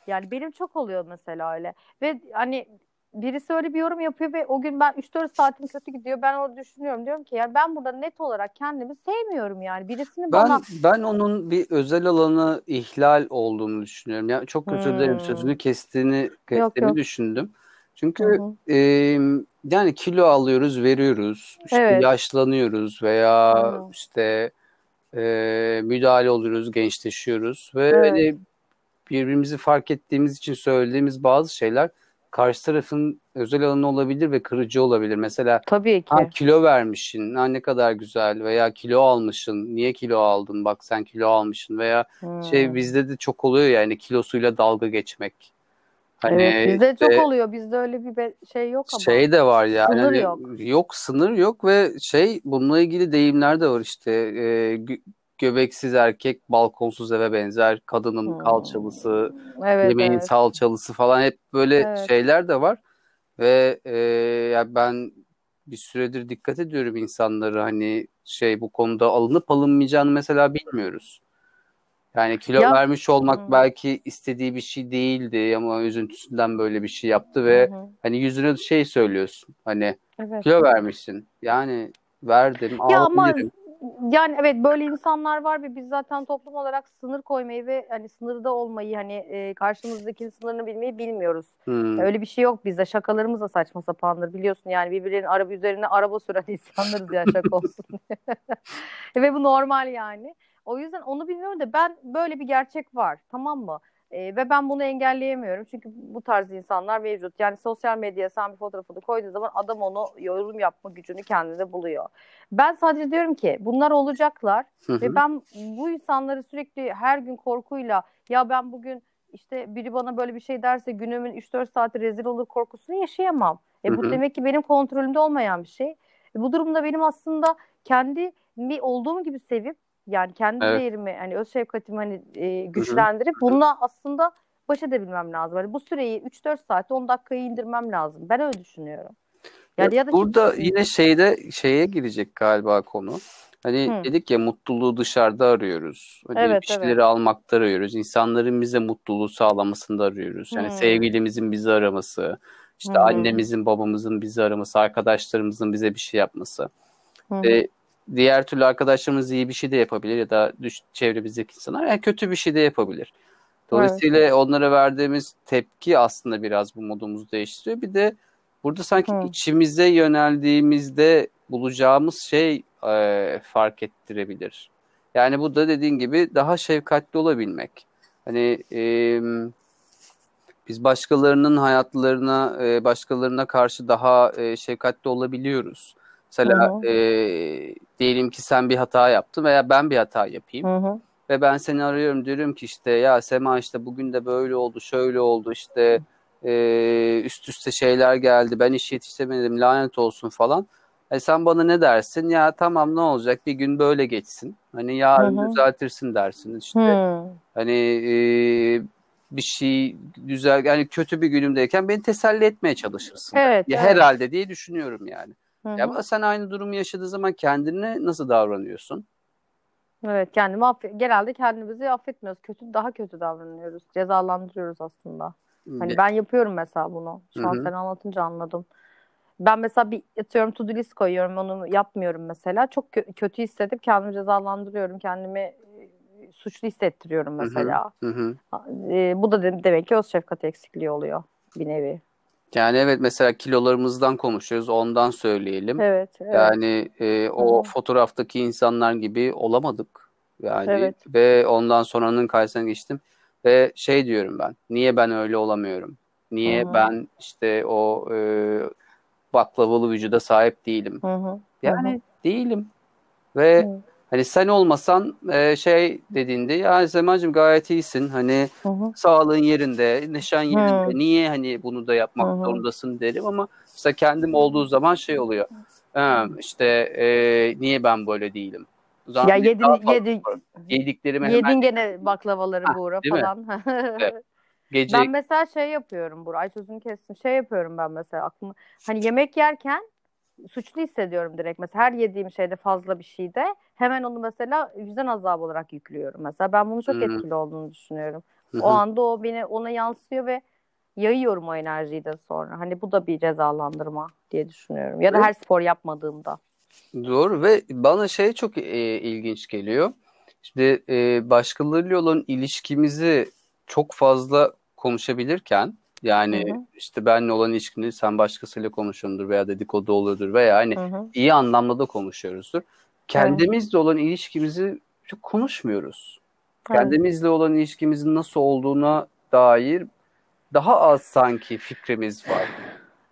Speaker 1: Yani benim çok oluyor mesela öyle. Ve hani birisi öyle bir yorum yapıyor ve o gün ben 3-4 saatim kötü gidiyor. Ben orada düşünüyorum. Diyorum ki yani ben burada net olarak kendimi sevmiyorum yani. Birisinin
Speaker 2: Ben
Speaker 1: bana
Speaker 2: ben onun bir özel alanı ihlal olduğunu düşünüyorum. Yani çok özür dilerim
Speaker 1: Hmm.
Speaker 2: sözünü kestiğini kestiğimi
Speaker 1: yok.
Speaker 2: düşündüm. Çünkü
Speaker 1: Hı hı.
Speaker 2: e, yani kilo alıyoruz, veriyoruz. İşte
Speaker 1: Evet.
Speaker 2: yaşlanıyoruz veya
Speaker 1: Hı.
Speaker 2: işte e, müdahale oluyoruz, gençleşiyoruz ve
Speaker 1: Evet.
Speaker 2: hani birbirimizi fark ettiğimiz için söylediğimiz bazı şeyler karşı tarafın özel alanı olabilir ve kırıcı olabilir. Mesela
Speaker 1: Tabii ki.
Speaker 2: ha, kilo vermişsin, ha, ne kadar güzel veya kilo almışsın, niye kilo aldın, bak sen kilo almışsın veya
Speaker 1: Hmm.
Speaker 2: şey bizde de çok oluyor yani kilosuyla dalga geçmek. Hani
Speaker 1: evet bizde çok
Speaker 2: işte
Speaker 1: oluyor. Bizde öyle bir şey yok ama.
Speaker 2: şey de var yani
Speaker 1: Sınır
Speaker 2: hani
Speaker 1: yok.
Speaker 2: yok sınır yok ve şey bununla ilgili deyimler de var işte e, gö- göbeksiz erkek balkonsuz eve benzer, kadının
Speaker 1: Hmm.
Speaker 2: kalçalısı,
Speaker 1: Evet
Speaker 2: yemeğin
Speaker 1: evet.
Speaker 2: salçalısı falan hep böyle
Speaker 1: Evet.
Speaker 2: şeyler de var ve e, ya ben bir süredir dikkat ediyorum insanları hani şey bu konuda alınıp alınmayacağını mesela bilmiyoruz. Yani kilo
Speaker 1: Ya
Speaker 2: vermiş olmak
Speaker 1: Hı.
Speaker 2: belki istediği bir şey değildi ama üzüntüsünden böyle bir şey yaptı
Speaker 1: Hı
Speaker 2: ve
Speaker 1: hı.
Speaker 2: hani yüzüne şey söylüyorsun hani
Speaker 1: Evet.
Speaker 2: kilo vermişsin yani verdim
Speaker 1: Ya ama yani evet böyle insanlar var ve biz zaten toplum olarak sınır koymayı ve hani sınırda olmayı hani e, karşımızdakinin sınırını bilmeyi bilmiyoruz.
Speaker 2: Hmm.
Speaker 1: Öyle bir şey yok bizde. Şakalarımız da saçma sapandır biliyorsun yani birbirlerinin araba üzerine araba süren insanlarız ya şaka olsun. Ve bu normal yani. O yüzden onu bilmiyorum da ben böyle bir gerçek var tamam mı? Ee, ve ben bunu engelleyemiyorum. Çünkü bu tarz insanlar mevcut. Yani sosyal medyaya sen bir fotoğrafını koyduğun zaman adam onu yorum yapma gücünü kendinde buluyor. Ben sadece diyorum ki bunlar olacaklar
Speaker 2: Hı hı.
Speaker 1: ve ben bu insanları sürekli her gün korkuyla ya ben bugün işte biri bana böyle bir şey derse günümün 3-4 saati rezil olur korkusunu yaşayamam. E
Speaker 2: Hı
Speaker 1: bu
Speaker 2: hı.
Speaker 1: demek ki benim kontrolümde olmayan bir şey. E bu durumda benim aslında kendimi olduğum gibi sevip yani kendi
Speaker 2: Evet.
Speaker 1: değerimi hani öz şefkatimi hani e, güçlendirip bununla aslında baş edebilmem lazım. Hani bu süreyi 3-4 saate 10 dakikayı indirmem lazım. Ben öyle düşünüyorum.
Speaker 2: Ya
Speaker 1: Yani ya da
Speaker 2: burada yine şeyde şeye girecek galiba konu. Hani
Speaker 1: Hı.
Speaker 2: dedik ya mutluluğu dışarıda arıyoruz. Hani
Speaker 1: Evet,
Speaker 2: bir şeyleri
Speaker 1: evet.
Speaker 2: almakta arıyoruz. İnsanların bize mutluluğu sağlamasında arıyoruz. Yani
Speaker 1: Hı.
Speaker 2: sevgilimizin bizi araması, işte
Speaker 1: Hı
Speaker 2: annemizin, babamızın bizi araması, arkadaşlarımızın bize bir şey yapması.
Speaker 1: Hı hı.
Speaker 2: Diğer türlü arkadaşlarımız iyi bir şey de yapabilir ya da düş, çevremizdeki insanlar yani kötü bir şey de yapabilir. Dolayısıyla onlara verdiğimiz tepki aslında biraz bu modumuzu değiştiriyor. Bir de burada sanki
Speaker 1: Hı.
Speaker 2: içimize yöneldiğimizde bulacağımız şey e, fark ettirebilir. Yani bu da dediğin gibi daha şefkatli olabilmek. Hani e, biz başkalarının hayatlarına, e, başkalarına karşı daha e, şefkatli olabiliyoruz. Mesela
Speaker 1: Hı hı.
Speaker 2: e, diyelim ki sen bir hata yaptın veya ben bir hata yapayım.
Speaker 1: Hı hı.
Speaker 2: Ve ben seni arıyorum diyorum ki işte ya Sema işte bugün de böyle oldu şöyle oldu işte e, üst üste şeyler geldi ben iş yetiştiremedim lanet olsun falan. E sen bana ne dersin ya tamam ne olacak bir gün böyle geçsin hani yarın
Speaker 1: Hı hı.
Speaker 2: düzeltirsin dersin işte
Speaker 1: Hı.
Speaker 2: hani e, bir şey güzel yani kötü bir günümdeyken beni teselli etmeye çalışırsın.
Speaker 1: Evet,
Speaker 2: Ya
Speaker 1: evet.
Speaker 2: herhalde diye düşünüyorum yani.
Speaker 1: Hı
Speaker 2: Ya
Speaker 1: hı.
Speaker 2: sen aynı durumu yaşadığı zaman kendine nasıl davranıyorsun?
Speaker 1: Evet kendimi affet genelde kendimizi affetmiyoruz. Kötü daha kötü davranıyoruz. Cezalandırıyoruz aslında. Hani ben yapıyorum mesela bunu. Şu an
Speaker 2: Hı hı.
Speaker 1: sen anlatınca anladım. Ben mesela bir atıyorum to do list koyuyorum onu yapmıyorum mesela. Çok kö- kötü hissedip kendimi cezalandırıyorum. Kendimi e, suçlu hissettiriyorum
Speaker 2: Hı hı,
Speaker 1: mesela.
Speaker 2: hı hı.
Speaker 1: E, bu da de- demek ki öz şefkat eksikliği oluyor bir nevi.
Speaker 2: Yani evet mesela kilolarımızdan konuşuyoruz ondan söyleyelim.
Speaker 1: Evet, evet.
Speaker 2: Yani e, o
Speaker 1: Hı.
Speaker 2: fotoğraftaki insanlar gibi olamadık. Yani
Speaker 1: Evet.
Speaker 2: ve ondan sonranın karşısına geçtim ve şey diyorum ben. Niye ben öyle olamıyorum? Niye
Speaker 1: Hı hı.
Speaker 2: ben işte o e, baklavalı vücuda sahip değilim?
Speaker 1: Hı hı. Hı
Speaker 2: Yani değilim. Ve
Speaker 1: hı.
Speaker 2: Hani sen olmasan e, şey dediğinde ya Semacığım gayet iyisin. Hani
Speaker 1: Hı hı.
Speaker 2: sağlığın yerinde, neşen yerinde.
Speaker 1: Hı.
Speaker 2: Niye hani bunu da yapmak
Speaker 1: Hı hı.
Speaker 2: zorundasın derim ama mesela kendim olduğu zaman şey oluyor. Ha, işte e, niye ben böyle değilim? Zaman
Speaker 1: Ya yedin yedi
Speaker 2: yaparım. Yediklerimi hemen
Speaker 1: yedin gene baklavaları
Speaker 2: Hah,
Speaker 1: Buğra falan.
Speaker 2: Evet. gece
Speaker 1: Ben mesela şey yapıyorum Buğra. Ay sözünü kestim. Şey yapıyorum ben mesela aklımı. Hani yemek yerken suçlu hissediyorum direkt. Mesela her yediğim şeyde fazla bir şeyde hemen onu mesela vicdan azabı olarak yüklüyorum. Mesela ben bunu çok
Speaker 2: Hı hı.
Speaker 1: etkili olduğunu düşünüyorum.
Speaker 2: Hı
Speaker 1: O anda o beni ona yansıyor ve yayıyorum o enerjiyi de sonra. Hani bu da bir cezalandırma diye düşünüyorum. Ya da her spor yapmadığımda.
Speaker 2: Doğru ve bana şey çok e, ilginç geliyor. Şimdi e, başkalarıyla olan ilişkimizi çok fazla konuşabilirken yani
Speaker 1: Hı hı.
Speaker 2: işte benle olan ilişkini sen başkasıyla konuşuyordur veya dedikodu oluyordur veya hani
Speaker 1: Hı hı.
Speaker 2: iyi anlamda da konuşuyoruzdur. Kendimizle olan ilişkimizi çok konuşmuyoruz.
Speaker 1: Evet.
Speaker 2: Kendimizle olan ilişkimizin nasıl olduğuna dair daha az sanki fikrimiz var.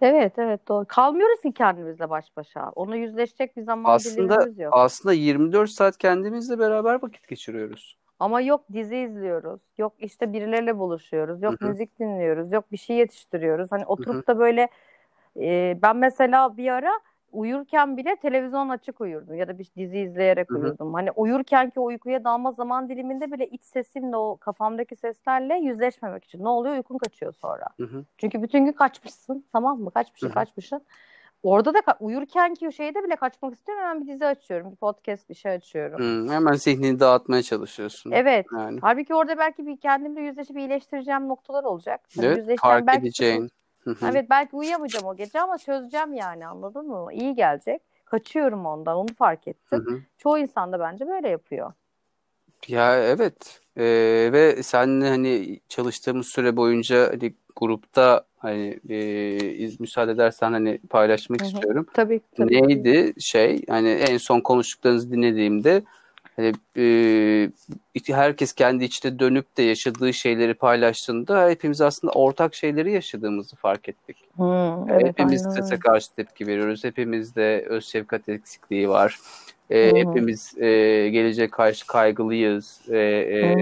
Speaker 1: Evet evet doğru. Kalmıyoruz ki kendimizle baş başa. Onu yüzleşecek bir zaman
Speaker 2: aslında,
Speaker 1: yok.
Speaker 2: Aslında 24 saat kendimizle beraber vakit geçiriyoruz.
Speaker 1: Ama yok dizi izliyoruz. Yok işte birileriyle buluşuyoruz. Yok Hı-hı. müzik dinliyoruz. Yok bir şey yetiştiriyoruz. Hani oturup Hı-hı. da böyle e, ben mesela bir ara uyurken bile televizyon açık uyurdum ya da bir dizi izleyerek Hı-hı. uyurdum. Hani uyurken ki uykuya dalma zaman diliminde bile iç sesimle o kafamdaki seslerle yüzleşmemek için. Ne oluyor? Uykun kaçıyor sonra. Hı-hı. Çünkü bütün gün kaçmışsın tamam mı? Kaçmışsın Hı-hı. kaçmışsın. Orada da uyurken ki şeyde bile kaçmak istiyorum. Hemen bir dizi açıyorum. Bir podcast bir şey açıyorum.
Speaker 2: Hmm, hemen zihnini dağıtmaya çalışıyorsun.
Speaker 1: Evet. Yani. Halbuki orada belki bir kendimle yüzleşip iyileştireceğim noktalar olacak.
Speaker 2: Hani evet. Fark belki edeceğin.
Speaker 1: evet belki uyuyamayacağım o gece ama çözeceğim yani anladın mı? İyi gelecek. Kaçıyorum ondan onu fark ettim. Hı hı. Çoğu insan da bence böyle yapıyor.
Speaker 2: Ya evet ee, ve seninle hani çalıştığımız süre boyunca hani grupta hani e, müsaade edersen hani paylaşmak Hı-hı. istiyorum.
Speaker 1: Tabii, tabii.
Speaker 2: Neydi şey hani en son konuştuklarınızı dinlediğimde hani e, herkes kendi içinde dönüp de yaşadığı şeyleri paylaştığında hepimiz aslında ortak şeyleri yaşadığımızı fark ettik.
Speaker 1: Hı, evet,
Speaker 2: hepimiz strese karşı tepki veriyoruz. Hepimizde öz şefkat eksikliği var. E, hepimiz e, gelecek karşı kaygılıyız. E, e,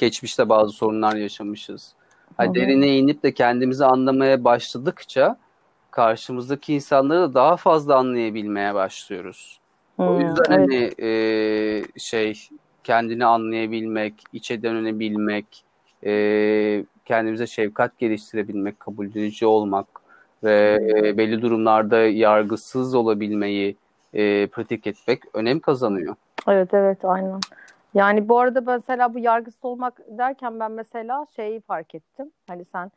Speaker 2: geçmişte bazı sorunlar yaşamışız. Hani derine inip de kendimizi anlamaya başladıkça karşımızdaki insanları da daha fazla anlayabilmeye başlıyoruz. Hmm, o yüzden evet. hani e, şey kendini anlayabilmek, içe dönebilmek, e, kendimize şefkat geliştirebilmek, kabulleyici olmak ve e, belli durumlarda yargısız olabilmeyi e, pratik etmek önem kazanıyor.
Speaker 1: Evet evet aynen. Yani bu arada mesela bu yargısız olmak derken ben mesela şeyi fark ettim. Hani sen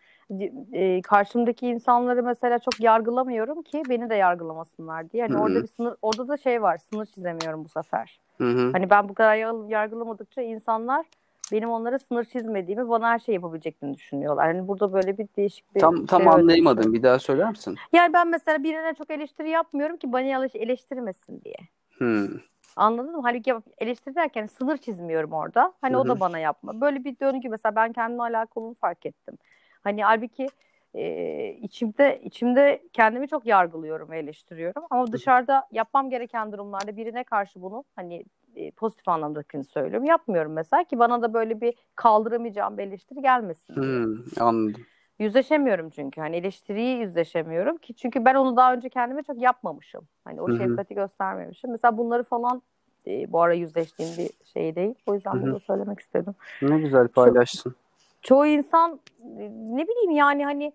Speaker 1: e, karşımdaki insanları mesela çok yargılamıyorum ki beni de yargılamasınlar diye. Hani Hı-hı. orada bir sınır orada da şey var. Sınır çizemiyorum bu sefer. Hı-hı. Hani ben bu kadar yargılamadıkça insanlar benim onlara sınır çizmediğimi, bana her şey yapabileceklerini düşünüyorlar. Yani burada böyle bir değişik bir
Speaker 2: Tam şey tam anlayamadım. Bir daha söyler misin?
Speaker 1: Yani ben mesela birine çok eleştiri yapmıyorum ki bana eleştirmesin diye.
Speaker 2: Hmm.
Speaker 1: Anladın mı? Halbuki eleştiri derken sınır çizmiyorum orada. Hani Hı-hı. o da bana yapma. Böyle bir döngü mesela ben kendime alakalı fark ettim. Hani halbuki e, içimde içimde kendimi çok yargılıyorum ve eleştiriyorum. Ama dışarıda yapmam gereken durumlarda birine karşı bunu hani e, pozitif anlamdakini söylüyorum. Yapmıyorum mesela ki bana da böyle bir kaldıramayacağım bir eleştiri gelmesin.
Speaker 2: Hmm, anladım.
Speaker 1: Yüzleşemiyorum çünkü. Hani eleştiriyi yüzleşemiyorum ki çünkü ben onu daha önce kendime çok yapmamışım. Hani o Hı-hı. şefkati göstermemişim. Mesela bunları falan e, bu ara yüzleştiğim bir şey değil. O yüzden Hı-hı. bunu söylemek istedim.
Speaker 2: Ne güzel paylaştın. Ço-
Speaker 1: çoğu insan e, ne bileyim yani hani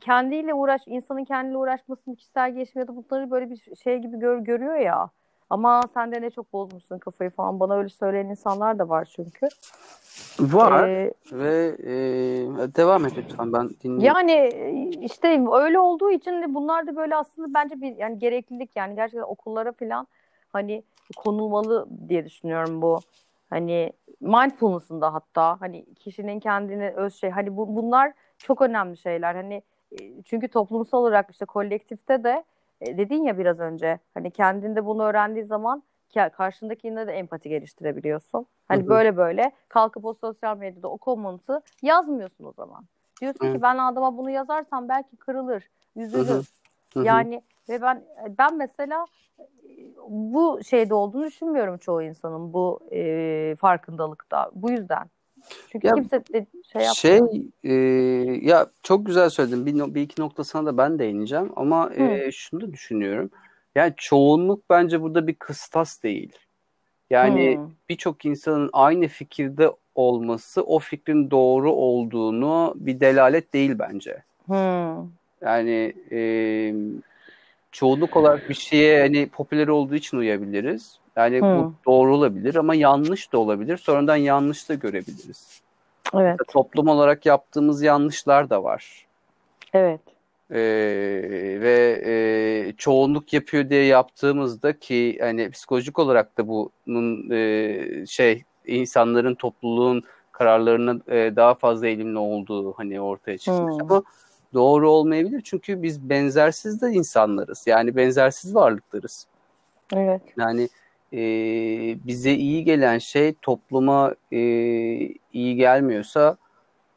Speaker 1: kendiyle uğraş, insanın kendiyle uğraşmasını, kişisel gelişim ya da bunları böyle bir şey gibi gör, görüyor ya. Ama sen de ne çok bozmuşsun kafayı falan. Bana öyle söyleyen insanlar da var çünkü.
Speaker 2: Var ee, ve e, devam et lütfen ben dinliyorum.
Speaker 1: Yani işte öyle olduğu için de bunlar da böyle aslında bence bir yani gereklilik yani gerçekten okullara falan hani konulmalı diye düşünüyorum bu. Hani mindfulness'ın da hatta hani kişinin kendini öz şey hani bu, bunlar çok önemli şeyler. Hani çünkü toplumsal olarak işte kolektifte de e, dedin ya biraz önce hani kendinde bunu öğrendiği zaman karşındakine de empati geliştirebiliyorsun. Hani hı hı. böyle böyle kalkıp o sosyal medyada o komutu yazmıyorsun o zaman. Diyorsun hı. ki ben adama bunu yazarsam belki kırılır, üzülür. Hı hı. Hı hı. Yani ve ben ben mesela bu şeyde olduğunu düşünmüyorum çoğu insanın bu e, farkındalıkta. Bu yüzden. Çünkü ya, kimse de şey
Speaker 2: yapmıyor. Şey e, ya çok güzel söyledin. Bir, bir iki noktasına da ben değineceğim ama e, şunu da düşünüyorum. Yani çoğunluk bence burada bir kıstas değil. Yani hmm. birçok insanın aynı fikirde olması o fikrin doğru olduğunu bir delalet değil bence.
Speaker 1: Hmm.
Speaker 2: Yani e, çoğunluk olarak bir şeye hani popüler olduğu için uyabiliriz. Yani hmm. bu doğru olabilir ama yanlış da olabilir. Sonradan yanlış da görebiliriz.
Speaker 1: Evet.
Speaker 2: Toplum olarak yaptığımız yanlışlar da var.
Speaker 1: Evet.
Speaker 2: Ee, ve e, çoğunluk yapıyor diye yaptığımızda ki hani psikolojik olarak da bunun e, şey insanların topluluğun kararlarına e, daha fazla eğilimli olduğu hani ortaya çıkmış hmm. ama doğru olmayabilir çünkü biz benzersiz de insanlarız yani benzersiz varlıklarız.
Speaker 1: Evet.
Speaker 2: Yani e, bize iyi gelen şey topluma e, iyi gelmiyorsa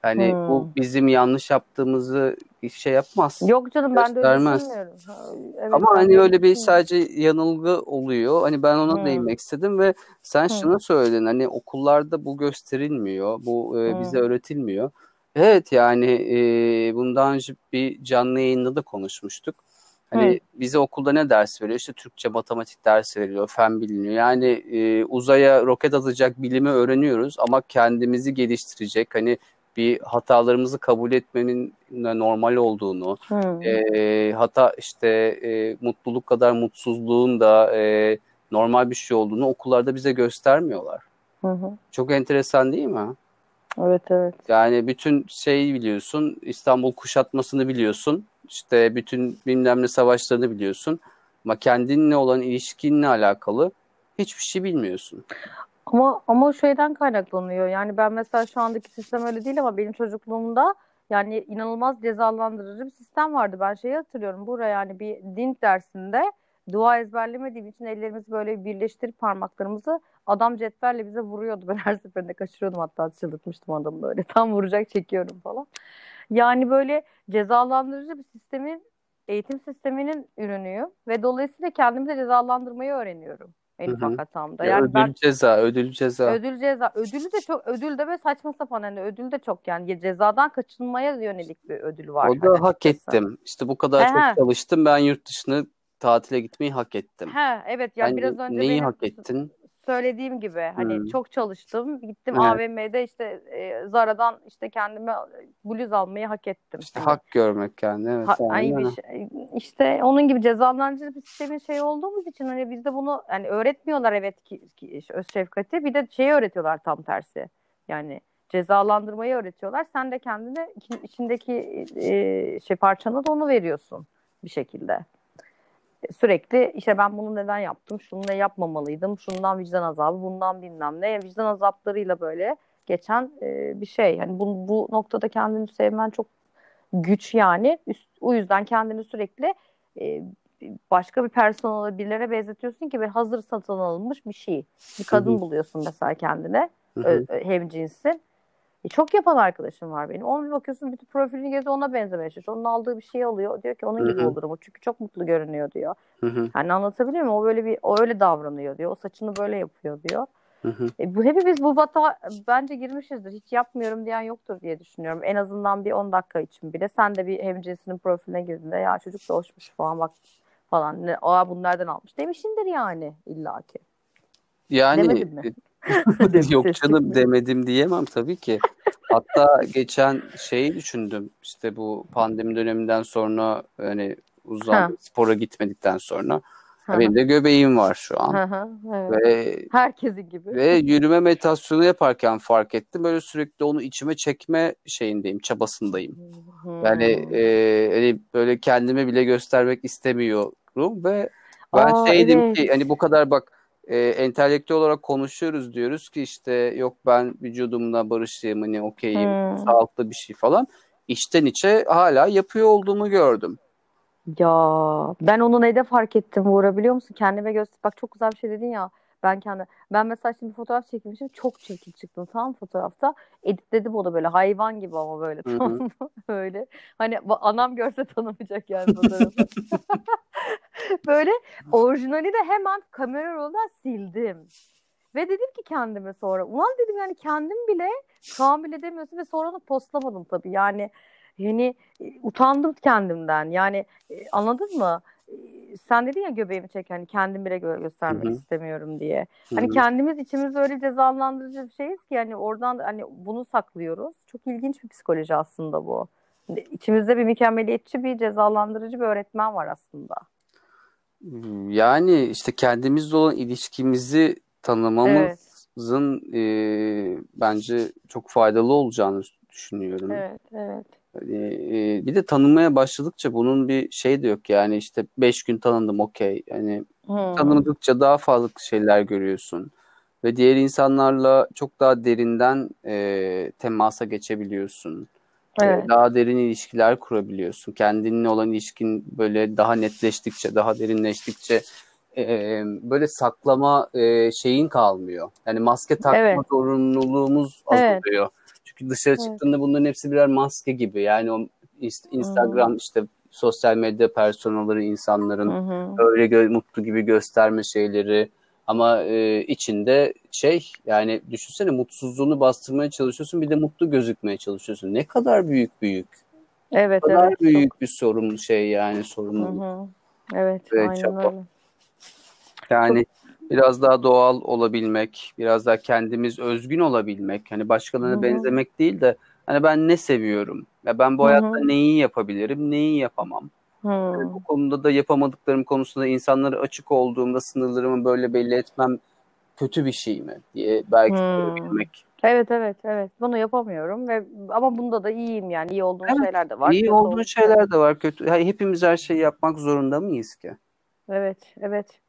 Speaker 2: Yani
Speaker 1: Hmm.
Speaker 2: bu bizim yanlış yaptığımızı şey yapmaz.
Speaker 1: Yok canım ben de öyle düşünmüyorum. Evet,
Speaker 2: Ama hani
Speaker 1: de
Speaker 2: öyle bir sadece yanılgı oluyor. Hani ben ona
Speaker 1: Hmm.
Speaker 2: değinmek istedim ve sen
Speaker 1: Hmm.
Speaker 2: şunu söyledin. Hani okullarda bu gösterilmiyor. Bu e, bize
Speaker 1: Hmm.
Speaker 2: öğretilmiyor. Evet yani e, bundan önce bir canlı yayında da konuşmuştuk. Hani
Speaker 1: Hı.
Speaker 2: bize okulda ne ders veriyor? İşte Türkçe, matematik dersi veriliyor, fen biliniyor. Yani e, uzaya roket atacak bilimi öğreniyoruz ama kendimizi geliştirecek hani bir hatalarımızı kabul etmenin normal olduğunu,
Speaker 1: Hmm.
Speaker 2: e, hata işte e, mutluluk kadar mutsuzluğun da e, normal bir şey olduğunu okullarda bize göstermiyorlar.
Speaker 1: Hı hı.
Speaker 2: Çok enteresan değil mi?
Speaker 1: Evet evet.
Speaker 2: Yani bütün şeyi biliyorsun, İstanbul kuşatmasını biliyorsun, işte bütün bilmem ne savaşlarını biliyorsun. Ama kendinle olan ilişkinle alakalı hiçbir şey bilmiyorsun.
Speaker 1: Ama ama o şeyden kaynaklanıyor. Yani ben mesela şu andaki sistem öyle değil ama benim çocukluğumda yani inanılmaz cezalandırıcı bir sistem vardı. Ben şeyi hatırlıyorum. Buraya yani bir din dersinde dua ezberlemediğim için ellerimizi böyle birleştirip parmaklarımızı adam cetvelle bize vuruyordu. Ben her seferinde kaçırıyordum hatta çıldırtmıştım adamı böyle. Tam vuracak çekiyorum falan. Yani böyle cezalandırıcı bir sistemin eğitim sisteminin ürünüyüm ve dolayısıyla kendimi de cezalandırmayı öğreniyorum en ufak hatamda.
Speaker 2: Ya
Speaker 1: Yani
Speaker 2: ödül
Speaker 1: ben
Speaker 2: ceza, ödül ceza.
Speaker 1: Ödül ceza. Ödülü de çok ödül de ve saçma sapan hani ödül de çok yani cezadan kaçınmaya yönelik bir ödül var.
Speaker 2: O
Speaker 1: hani
Speaker 2: da hak
Speaker 1: açıkçası.
Speaker 2: ettim. İşte bu kadar
Speaker 1: He
Speaker 2: çok çalıştım. Ben yurt dışına tatile gitmeyi hak ettim.
Speaker 1: He evet yani
Speaker 2: Sen
Speaker 1: biraz önce
Speaker 2: neyi
Speaker 1: benim
Speaker 2: hak ettin?
Speaker 1: Söylediğim gibi hani
Speaker 2: Hmm.
Speaker 1: çok çalıştım. Gittim
Speaker 2: Evet.
Speaker 1: AVM'de işte e, Zara'dan işte kendime bluz almayı hak ettim.
Speaker 2: İşte
Speaker 1: Hani
Speaker 2: hak görmek kendi. Evet,
Speaker 1: Ha, ay şey, işte onun gibi cezalandırıcı bir sistemin şey olduğumuz için hani bizde bunu hani öğretmiyorlar evet ki, ki öz şefkati bir de şeyi öğretiyorlar tam tersi. Yani cezalandırmayı öğretiyorlar. Sen de kendine içi- içindeki e, şey parçana da onu veriyorsun bir şekilde. Sürekli işte ben bunu neden yaptım, şunu ne yapmamalıydım, şundan vicdan azabı, bundan bilmem ne. Vicdan azaplarıyla böyle geçen e, bir şey. Yani bu, bu noktada kendini sevmen çok güç yani. Üst- o yüzden kendini sürekli e, başka bir persona birilere benzetiyorsun ki bir hazır satın alınmış bir şey. Bir kadın buluyorsun mesela kendine.
Speaker 2: Hı
Speaker 1: Ö-
Speaker 2: hı.
Speaker 1: ö- hem cinsin. E, çok yapan arkadaşım var benim. Ona bir bakıyorsun bütün profilini geziyor ona benzemeye çalışıyor. Onun aldığı bir şey alıyor. Diyor ki onun gibi
Speaker 2: hı.
Speaker 1: olurum o çünkü çok mutlu görünüyor diyor.
Speaker 2: Hı hı.
Speaker 1: Hani anlatabiliyor muyum? O böyle bir o öyle davranıyor diyor. O saçını böyle yapıyor diyor. E, bu hepimiz bu batağa bence girmişizdir. Hiç yapmıyorum diyen yoktur diye düşünüyorum. En azından bir 10 dakika için bile. Sen de bir hemcinsinin profiline girdiğinde ya çocuk da hoşmuş falan bak falan. Ne, Aa bunu nereden almış demişindir yani illaki.
Speaker 2: Yani Yok canım demedim diyemem tabii ki. Hatta geçen şeyi düşündüm. İşte bu pandemi döneminden sonra hani uzun
Speaker 1: Ha.
Speaker 2: spora gitmedikten sonra
Speaker 1: hı.
Speaker 2: benim de göbeğim var şu an.
Speaker 1: Hı, evet.
Speaker 2: Ve
Speaker 1: Herkesin gibi.
Speaker 2: ve yürüme meditasyonu yaparken fark ettim. Böyle sürekli onu içime çekme şeyindeyim, çabasındayım. Yani
Speaker 1: Hmm.
Speaker 2: e, hani böyle kendime bile göstermek istemiyorum ve ben
Speaker 1: Aa,
Speaker 2: şeydim
Speaker 1: evet.
Speaker 2: ki hani bu kadar bak e, entelektüel olarak konuşuyoruz diyoruz ki işte yok ben vücudumla barışığım hani okeyim
Speaker 1: Hmm.
Speaker 2: sağlıklı bir şey falan. İçten içe hala yapıyor olduğumu gördüm.
Speaker 1: Ya ben onu neyde fark ettim Uğra biliyor musun? Kendime göster. Bak çok güzel bir şey dedin ya. Ben kendi ben mesela şimdi fotoğraf çekmişim. Çok çirkin çıktım mı fotoğrafta. Editledim onu böyle hayvan gibi ama böyle tamam mı? Böyle. Hani anam görse tanımayacak yani fotoğrafı. Böyle orijinali de hemen kamera rolünden sildim. Ve dedim ki kendime sonra ulan dedim yani kendim bile tahammül edemiyorsun ve sonra da postlamadım tabii. Yani yani e, utandım kendimden. Yani e, anladın mı? Sen dedin ya göbeğimi çek hani kendim bile gö- göstermek
Speaker 2: Hı hı.
Speaker 1: istemiyorum diye. Hani
Speaker 2: hı.
Speaker 1: kendimiz içimizde öyle cezalandırıcı bir şeyiz ki yani oradan hani bunu saklıyoruz. Çok ilginç bir psikoloji aslında bu. İçimizde bir mükemmeliyetçi bir cezalandırıcı bir öğretmen var aslında.
Speaker 2: Yani işte kendimizle olan ilişkimizi
Speaker 1: Evet.
Speaker 2: tanımamızın e, bence çok faydalı olacağını düşünüyorum.
Speaker 1: Evet, evet.
Speaker 2: Hani, e, bir de tanımaya başladıkça bunun bir şey de yok yani işte beş gün tanındım okey. Yani
Speaker 1: Hmm.
Speaker 2: tanıdıkça daha fazla şeyler görüyorsun ve diğer insanlarla çok daha derinden e, temasa geçebiliyorsun. E,
Speaker 1: Evet.
Speaker 2: daha derin ilişkiler kurabiliyorsun. Kendinle olan ilişkin böyle daha netleştikçe, daha derinleştikçe e, böyle saklama e, şeyin kalmıyor. Yani maske takma
Speaker 1: Evet.
Speaker 2: zorunluluğumuz
Speaker 1: Evet.
Speaker 2: Çünkü dışarı evet. çıktığında bunların hepsi birer maske gibi. Yani o Instagram hmm. işte sosyal medya personelleri insanların hmm. öyle gö- mutlu gibi gösterme şeyleri ama e, içinde şey yani düşünsene mutsuzluğunu bastırmaya çalışıyorsun bir de mutlu gözükmeye çalışıyorsun. Ne kadar büyük büyük.
Speaker 1: Evet,
Speaker 2: ne kadar
Speaker 1: evet.
Speaker 2: büyük çok... bir sorun şey yani sorumluluk.
Speaker 1: Evet, evet aynen çapa. öyle.
Speaker 2: Yani çok... biraz daha doğal olabilmek, biraz daha kendimiz özgün olabilmek. Hani başkalarına Hı-hı. benzemek değil de hani ben ne seviyorum? Ya ben bu Hı-hı. hayatta neyi yapabilirim, neyi yapamam? Yani bu konuda da yapamadıklarım konusunda insanlara açık olduğumda sınırlarımı böyle belli etmem kötü bir şey mi diye belki sorabilmek.
Speaker 1: Evet evet evet bunu yapamıyorum ve ama bunda da iyiyim yani iyi olduğum evet, şeyler de var.
Speaker 2: İyi olduğu şeyler de var kötü. Hepimiz her şeyi yapmak zorunda mıyız ki?
Speaker 1: Evet evet.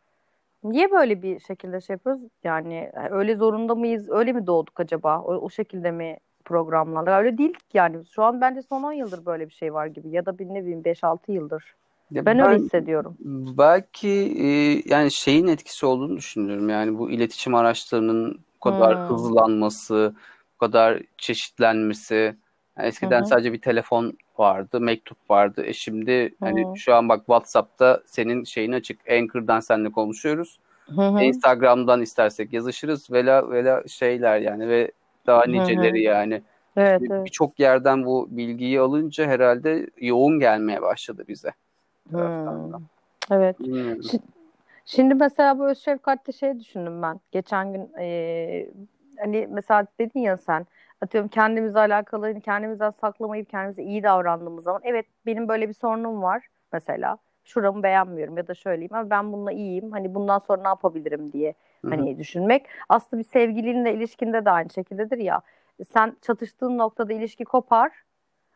Speaker 1: Niye böyle bir şekilde şey yapıyoruz? Yani öyle zorunda mıyız? Öyle mi doğduk acaba? O, o şekilde mi programlandık? Öyle değil yani. Şu an bence son 10 yıldır böyle bir şey var gibi. Ya da bir ne bileyim 5-6 yıldır. Ya ben, ben öyle hissediyorum.
Speaker 2: Belki e, yani şeyin etkisi olduğunu düşünüyorum. Yani bu iletişim araçlarının bu kadar hmm. hızlanması, bu kadar çeşitlenmesi. Yani eskiden hmm. sadece bir telefon vardı, mektup vardı. E şimdi hani hmm. şu an bak WhatsApp'ta senin şeyin açık. Anchor'dan seninle konuşuyoruz. Hmm. Instagram'dan istersek yazışırız. Vela vela şeyler yani ve daha niceleri hmm. yani.
Speaker 1: Evet, evet.
Speaker 2: Birçok yerden bu bilgiyi alınca herhalde yoğun gelmeye başladı bize.
Speaker 1: Hmm. Evet. Şimdi, şimdi mesela bu öz şefkatte şey düşündüm ben. Geçen gün e, hani mesela dedin ya sen atıyorum kendimizle alakalı kendimizden saklamayıp kendimize iyi davrandığımız zaman evet benim böyle bir sorunum var mesela. Şuramı beğenmiyorum ya da şöyleyim ama ben bununla iyiyim. Hani bundan sonra ne yapabilirim diye Hı-hı. hani düşünmek. Aslında bir sevgilinle ilişkinde de aynı şekildedir ya. Sen çatıştığın noktada ilişki kopar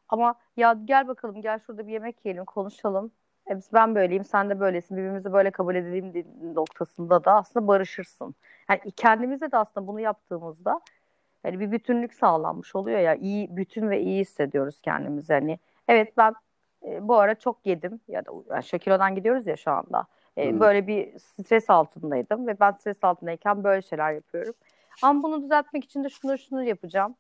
Speaker 1: ama ya gel bakalım gel şurada bir yemek yiyelim konuşalım. E, ben böyleyim sen de böylesin birbirimizi böyle kabul edelim noktasında da aslında barışırsın. Yani kendimize de aslında bunu yaptığımızda yani bir bütünlük sağlanmış oluyor ya iyi bütün ve iyi hissediyoruz kendimizi. Hani evet ben e, bu ara çok yedim ya da yani şu kilodan gidiyoruz ya şu anda. E, hmm. Böyle bir stres altındaydım ve ben stres altındayken böyle şeyler yapıyorum. Ama bunu düzeltmek için de şunu şunu yapacağım.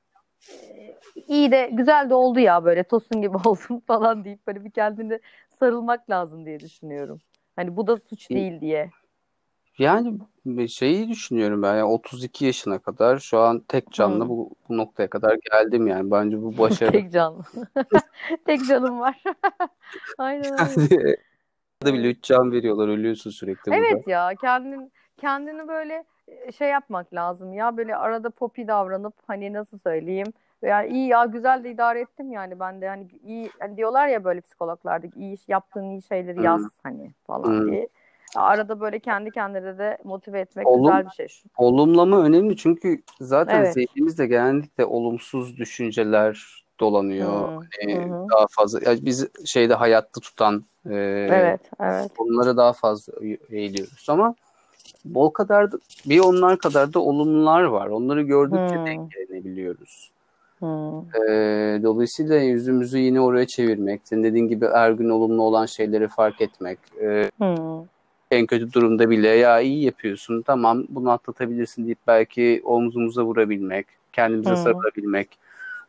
Speaker 1: E, iyi de güzel de oldu ya böyle tosun gibi oldum falan deyip böyle bir kendini sarılmak lazım diye düşünüyorum. Hani bu da suç değil diye.
Speaker 2: Yani şeyi düşünüyorum ben yani 32 yaşına kadar şu an tek canlı bu, bu noktaya kadar geldim yani bence bu başarı.
Speaker 1: tek canlı. tek canım var. Aynen
Speaker 2: öyle. da bile 3 can veriyorlar ölüyorsun sürekli
Speaker 1: Evet burada. ya kendin kendini böyle e, şey yapmak lazım ya böyle arada popi davranıp hani nasıl söyleyeyim yani iyi ya güzel de idare ettim yani ben de hani iyi hani diyorlar ya böyle psikologlarda iyi iş yaptığın iyi şeyleri yaz hmm. hani falan hmm. diye. Arada böyle kendi kendine de motive etmek Olum, güzel bir şey. Şu.
Speaker 2: Olumlama önemli çünkü zaten evet. zihnimizde genellikle olumsuz düşünceler dolanıyor. Hmm. Hani hmm. daha fazla yani biz şeyde hayatta tutan e,
Speaker 1: evet, evet.
Speaker 2: onları daha fazla eğiliyoruz ama o kadar da, bir onlar kadar da olumlular var. Onları gördükçe hmm. denk gelebiliyoruz. Hmm. E, dolayısıyla yüzümüzü yine oraya çevirmek, senin dediğin gibi her gün olumlu olan şeyleri fark etmek. E, hmm en kötü durumda bile ya iyi yapıyorsun tamam bunu atlatabilirsin deyip belki omzumuza vurabilmek, kendimize Hı. sarılabilmek.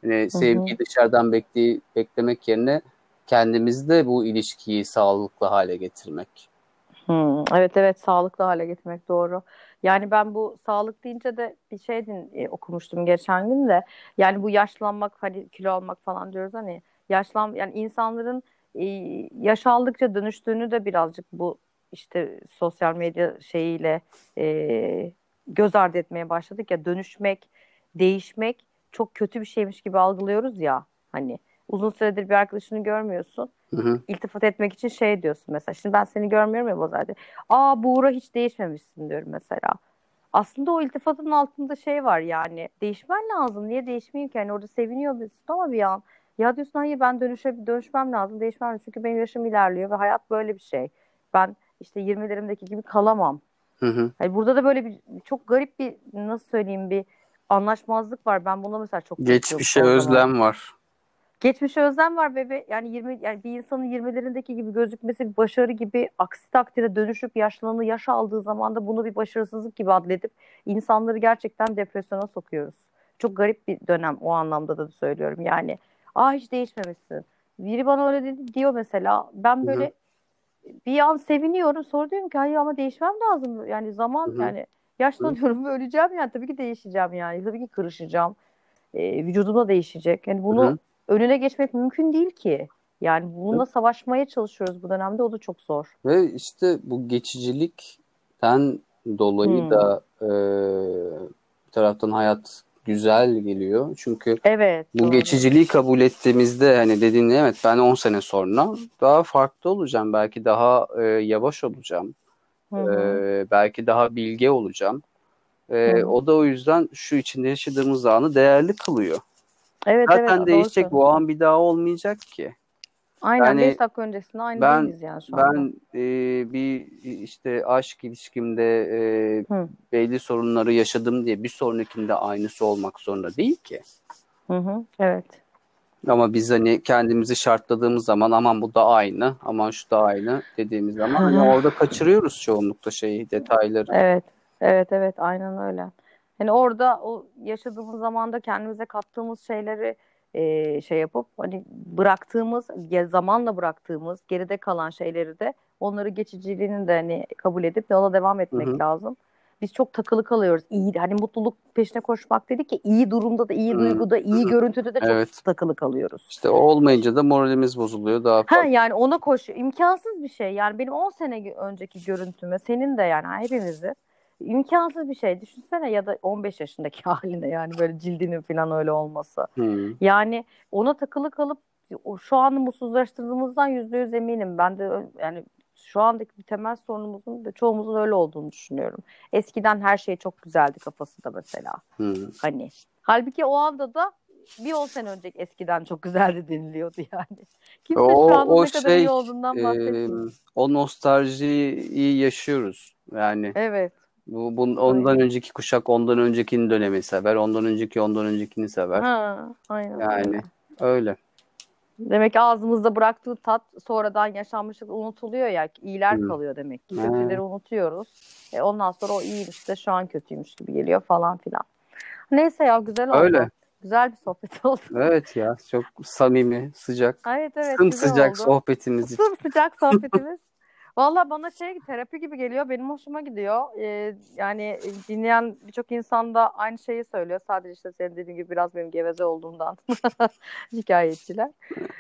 Speaker 2: Yani sevgiyi dışarıdan bekle, beklemek yerine kendimizde bu ilişkiyi sağlıklı hale getirmek.
Speaker 1: Hmm, evet evet sağlıklı hale getirmek doğru. Yani ben bu sağlık deyince de bir şey din, e, okumuştum geçen gün de. Yani bu yaşlanmak hani kilo almak falan diyoruz hani yaşlan yani insanların e, yaş aldıkça dönüştüğünü de birazcık bu işte sosyal medya şeyiyle e, göz ardı etmeye başladık ya dönüşmek, değişmek çok kötü bir şeymiş gibi algılıyoruz ya hani uzun süredir bir arkadaşını görmüyorsun. Hı hı. İltifat etmek için şey diyorsun mesela. Şimdi ben seni görmüyorum ya Bozay'da. Aa Buğra hiç değişmemişsin diyorum mesela. Aslında o iltifatın altında şey var yani. Değişmen lazım. Niye değişmeyeyim ki? Yani orada seviniyor musun ama bir an. Ya diyorsun hayır ben dönüşe, dönüşmem lazım. Değişmem lazım. Çünkü benim yaşım ilerliyor ve hayat böyle bir şey. Ben işte 20'lerimdeki gibi kalamam. Hı hı. Yani burada da böyle bir çok garip bir nasıl söyleyeyim bir anlaşmazlık var. Ben buna mesela çok
Speaker 2: geçmişe özlem var.
Speaker 1: Geçmişe özlem var ve, yani 20 yani bir insanın 20'lerindeki gibi gözükmesi bir başarı gibi aksi takdirde dönüşüp yaşlanı yaş aldığı zaman da bunu bir başarısızlık gibi adledip insanları gerçekten depresyona sokuyoruz. çok garip bir dönem o anlamda da söylüyorum. Yani aa hiç değişmemişsin. Biri bana öyle dedi, diyor mesela. Ben böyle Hı-hı. Bir an seviniyorum. Sonra diyorum ki hayır ama değişmem lazım. Yani zaman Hı-hı. yani yaşlanıyorum ve öleceğim yani tabii ki değişeceğim yani. Tabii ki kırışacağım. Ee, vücudumda değişecek. Yani bunu Hı-hı. önüne geçmek mümkün değil ki. Yani bununla Hı-hı. savaşmaya çalışıyoruz bu dönemde. O da çok zor.
Speaker 2: Ve işte bu geçicilikten dolayı Hı. da e, bir taraftan hayat güzel geliyor. Çünkü
Speaker 1: evet,
Speaker 2: bu doğru. geçiciliği kabul ettiğimizde hani dediğin evet ben 10 sene sonra daha farklı olacağım. Belki daha e, yavaş olacağım. E, belki daha bilge olacağım. E, o da o yüzden şu içinde yaşadığımız anı değerli kılıyor. Evet, Zaten evet, değişecek. Doğru. Bu an bir daha olmayacak ki.
Speaker 1: Aynen yani, 5 dakika öncesinde aynı ben, değiliz yani şu
Speaker 2: anda. Ben e, bir işte aşk ilişkimde e, belli sorunları yaşadım diye bir sonrakinde aynısı olmak zorunda değil ki.
Speaker 1: Hı hı, evet.
Speaker 2: Ama biz hani kendimizi şartladığımız zaman aman bu da aynı, aman şu da aynı dediğimiz zaman hani orada kaçırıyoruz çoğunlukla şeyi, detayları.
Speaker 1: Evet, evet, evet, aynen öyle. Yani orada o yaşadığımız zamanda kendimize kattığımız şeyleri e, şey yapıp hani bıraktığımız zamanla bıraktığımız geride kalan şeyleri de onları geçiciliğini de hani kabul edip yola devam etmek Hı-hı. lazım. Biz çok takılı kalıyoruz. İyi hani mutluluk peşine koşmak dedik ki iyi durumda da iyi Hı-hı. duyguda iyi görüntüde de çok evet. takılı kalıyoruz.
Speaker 2: İşte olmayınca da moralimiz bozuluyor daha
Speaker 1: fazla. Ha yani ona koş imkansız bir şey. Yani benim 10 sene önceki görüntüme senin de yani hepimizi imkansız bir şey. Düşünsene ya da 15 yaşındaki haline yani böyle cildinin falan öyle olması. Hmm. Yani ona takılı kalıp şu anı mutsuzlaştırdığımızdan yüzde yüz eminim. Ben de yani şu andaki bir temel sorunumuzun da çoğumuzun öyle olduğunu düşünüyorum. Eskiden her şey çok güzeldi kafasında mesela. Hmm. Hani halbuki o anda da bir on sene önce eskiden çok güzeldi deniliyordu yani. Kimse o, şu anda o ne şey, kadar iyi olduğundan bahsetmiyor. E,
Speaker 2: o nostaljiyi yaşıyoruz yani.
Speaker 1: Evet.
Speaker 2: Bu, bu ondan aynen. önceki kuşak ondan öncekini dönemi sever. Ondan önceki ondan öncekini sever.
Speaker 1: Ha, aynen.
Speaker 2: Yani öyle.
Speaker 1: Demek ki ağzımızda bıraktığı tat sonradan yaşanmışlık unutuluyor ya. iyiler hmm. kalıyor demek ki. Kötüleri unutuyoruz. E ondan sonra o iyiymiş de şu an kötüymüş gibi geliyor falan filan. Neyse ya güzel oldu. Öyle. Güzel bir sohbet oldu.
Speaker 2: Evet ya çok samimi, sıcak.
Speaker 1: Evet evet.
Speaker 2: Sım sıcak oldu. sohbetimiz.
Speaker 1: Sım sıcak sohbetimiz. Valla bana şey terapi gibi geliyor. Benim hoşuma gidiyor. Ee, yani dinleyen birçok insan da aynı şeyi söylüyor. Sadece işte senin dediğin gibi biraz benim geveze olduğumdan şikayetçiler.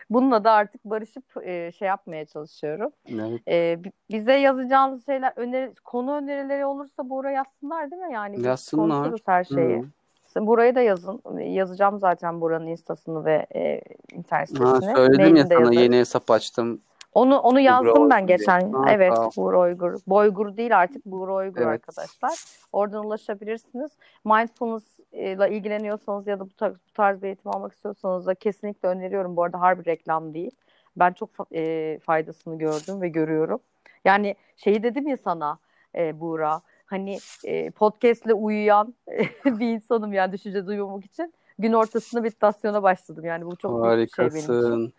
Speaker 1: Bununla da artık barışıp e, şey yapmaya çalışıyorum. Evet. Ee, bize yazacağınız şeyler, öneri, konu önerileri olursa Buğra yazsınlar değil mi? Yani
Speaker 2: yazsınlar. konuşuruz
Speaker 1: her şeyi. Hmm. Burayı da yazın. Yazacağım zaten buranın instasını ve e, internet sitesini.
Speaker 2: Ha, söyledim ya sana yazarım. yeni hesap açtım.
Speaker 1: Onu onu yazdım Buğra ben geçen. Ha, evet, tamam. Buğra Uygur. Boygur değil artık Buğra Uygur evet. arkadaşlar. Oradan ulaşabilirsiniz. Mindfulness ile ilgileniyorsanız ya da bu tarz, bu tarz bir eğitim almak istiyorsanız da kesinlikle öneriyorum. Bu arada harbi reklam değil. Ben çok e, faydasını gördüm ve görüyorum. Yani şeyi dedim ya sana e, Buğra. Hani e, podcastle uyuyan bir insanım yani düşünce duymamak için. Gün ortasında meditasyona başladım. Yani bu çok Harikasın. büyük bir şey benim için.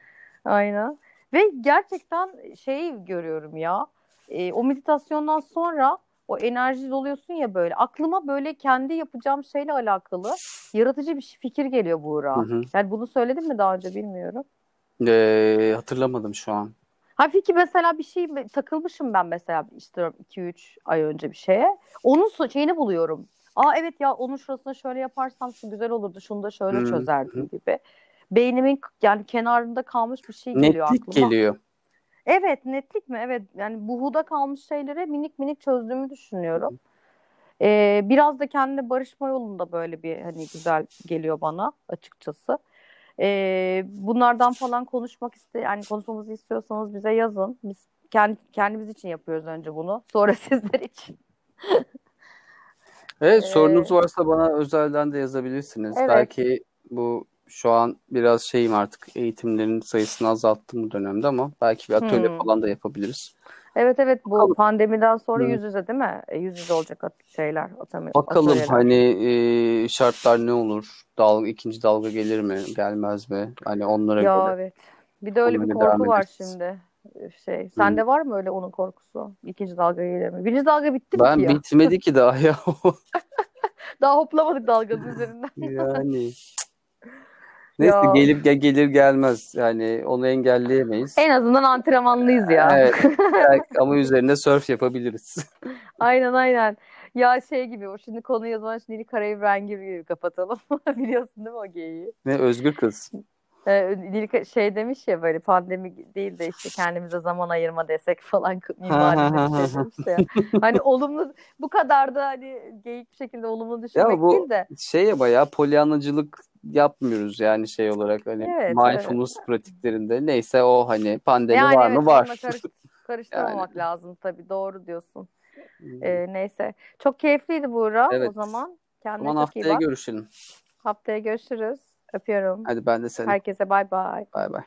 Speaker 1: Aynen. Ve gerçekten şey görüyorum ya. E, o meditasyondan sonra o enerji doluyorsun ya böyle. Aklıma böyle kendi yapacağım şeyle alakalı yaratıcı bir fikir geliyor Buğra. Hı hı. Yani bunu söyledim mi daha önce bilmiyorum.
Speaker 2: Ee, hatırlamadım şu an.
Speaker 1: Hafif ki mesela bir şey takılmışım ben mesela işte 2-3 ay önce bir şeye. Onun şeyini buluyorum. Aa evet ya onun şurasına şöyle yaparsam şu güzel olurdu. Şunu da şöyle çözerdim gibi beynimin yani kenarında kalmış bir şey geliyor
Speaker 2: netlik aklıma. geliyor.
Speaker 1: Evet netlik mi? Evet yani buhuda kalmış şeylere minik minik çözdüğümü düşünüyorum. Ee, biraz da kendine barışma yolunda böyle bir hani güzel geliyor bana açıkçası. Ee, bunlardan falan konuşmak iste yani konuşmamızı istiyorsanız bize yazın. Biz kendi kendimiz için yapıyoruz önce bunu. Sonra sizler için.
Speaker 2: evet sorunuz ee, varsa bana özelden de yazabilirsiniz. Evet. Belki bu şu an biraz şeyim artık eğitimlerin sayısını azalttım bu dönemde ama belki bir atölye hmm. falan da yapabiliriz.
Speaker 1: Evet evet bu Bakalım. pandemiden sonra hmm. yüz yüze değil mi? E, yüz yüze olacak şeyler. Atölye,
Speaker 2: Bakalım atölyeler. hani e, şartlar ne olur? Dalga, ikinci dalga gelir mi? Gelmez mi? Hani onlara
Speaker 1: ya, göre. evet. Bir de öyle bir korku var şimdi. Şey, sende hmm. var mı öyle onun korkusu? İkinci dalga gelir mi? Birinci dalga bitti
Speaker 2: mi Ben bitmedi ki daha ya.
Speaker 1: Daha hoplamadık dalganın üzerinden.
Speaker 2: Yani. Neyse
Speaker 1: Ya.
Speaker 2: gelip gel- gelir gelmez. Yani onu engelleyemeyiz.
Speaker 1: En azından antrenmanlıyız ya.
Speaker 2: Evet. Ama üzerinde surf yapabiliriz.
Speaker 1: Aynen aynen. Ya şey gibi o şimdi konuyu o zaman şimdi Nil Karayibren gibi kapatalım. Biliyorsun değil mi o geyiği?
Speaker 2: Ne özgür kız.
Speaker 1: Ee, Nil şey demiş ya böyle pandemi değil de işte kendimize zaman ayırma desek falan mimaride bir şey demiş ya. Hani olumlu bu kadar da hani geyik bir şekilde olumlu düşünmek
Speaker 2: bu-
Speaker 1: değil de
Speaker 2: Şey ya bayağı polyanacılık yapmıyoruz yani şey olarak hani
Speaker 1: Evet,
Speaker 2: mindfulness pratiklerinde. Neyse o hani pandemi
Speaker 1: yani
Speaker 2: var
Speaker 1: evet,
Speaker 2: mı? Var.
Speaker 1: onunla karış- karıştırmamak lazım tabii doğru diyorsun. Ee, neyse. Çok keyifliydi Buğra
Speaker 2: Evet.
Speaker 1: o zaman.
Speaker 2: o
Speaker 1: Kendine
Speaker 2: zaman
Speaker 1: çok iyi
Speaker 2: haftaya görüşelim.
Speaker 1: Haftaya görüşürüz. Öpüyorum.
Speaker 2: Hadi ben de seni.
Speaker 1: Herkese bay bay.
Speaker 2: Bay bay.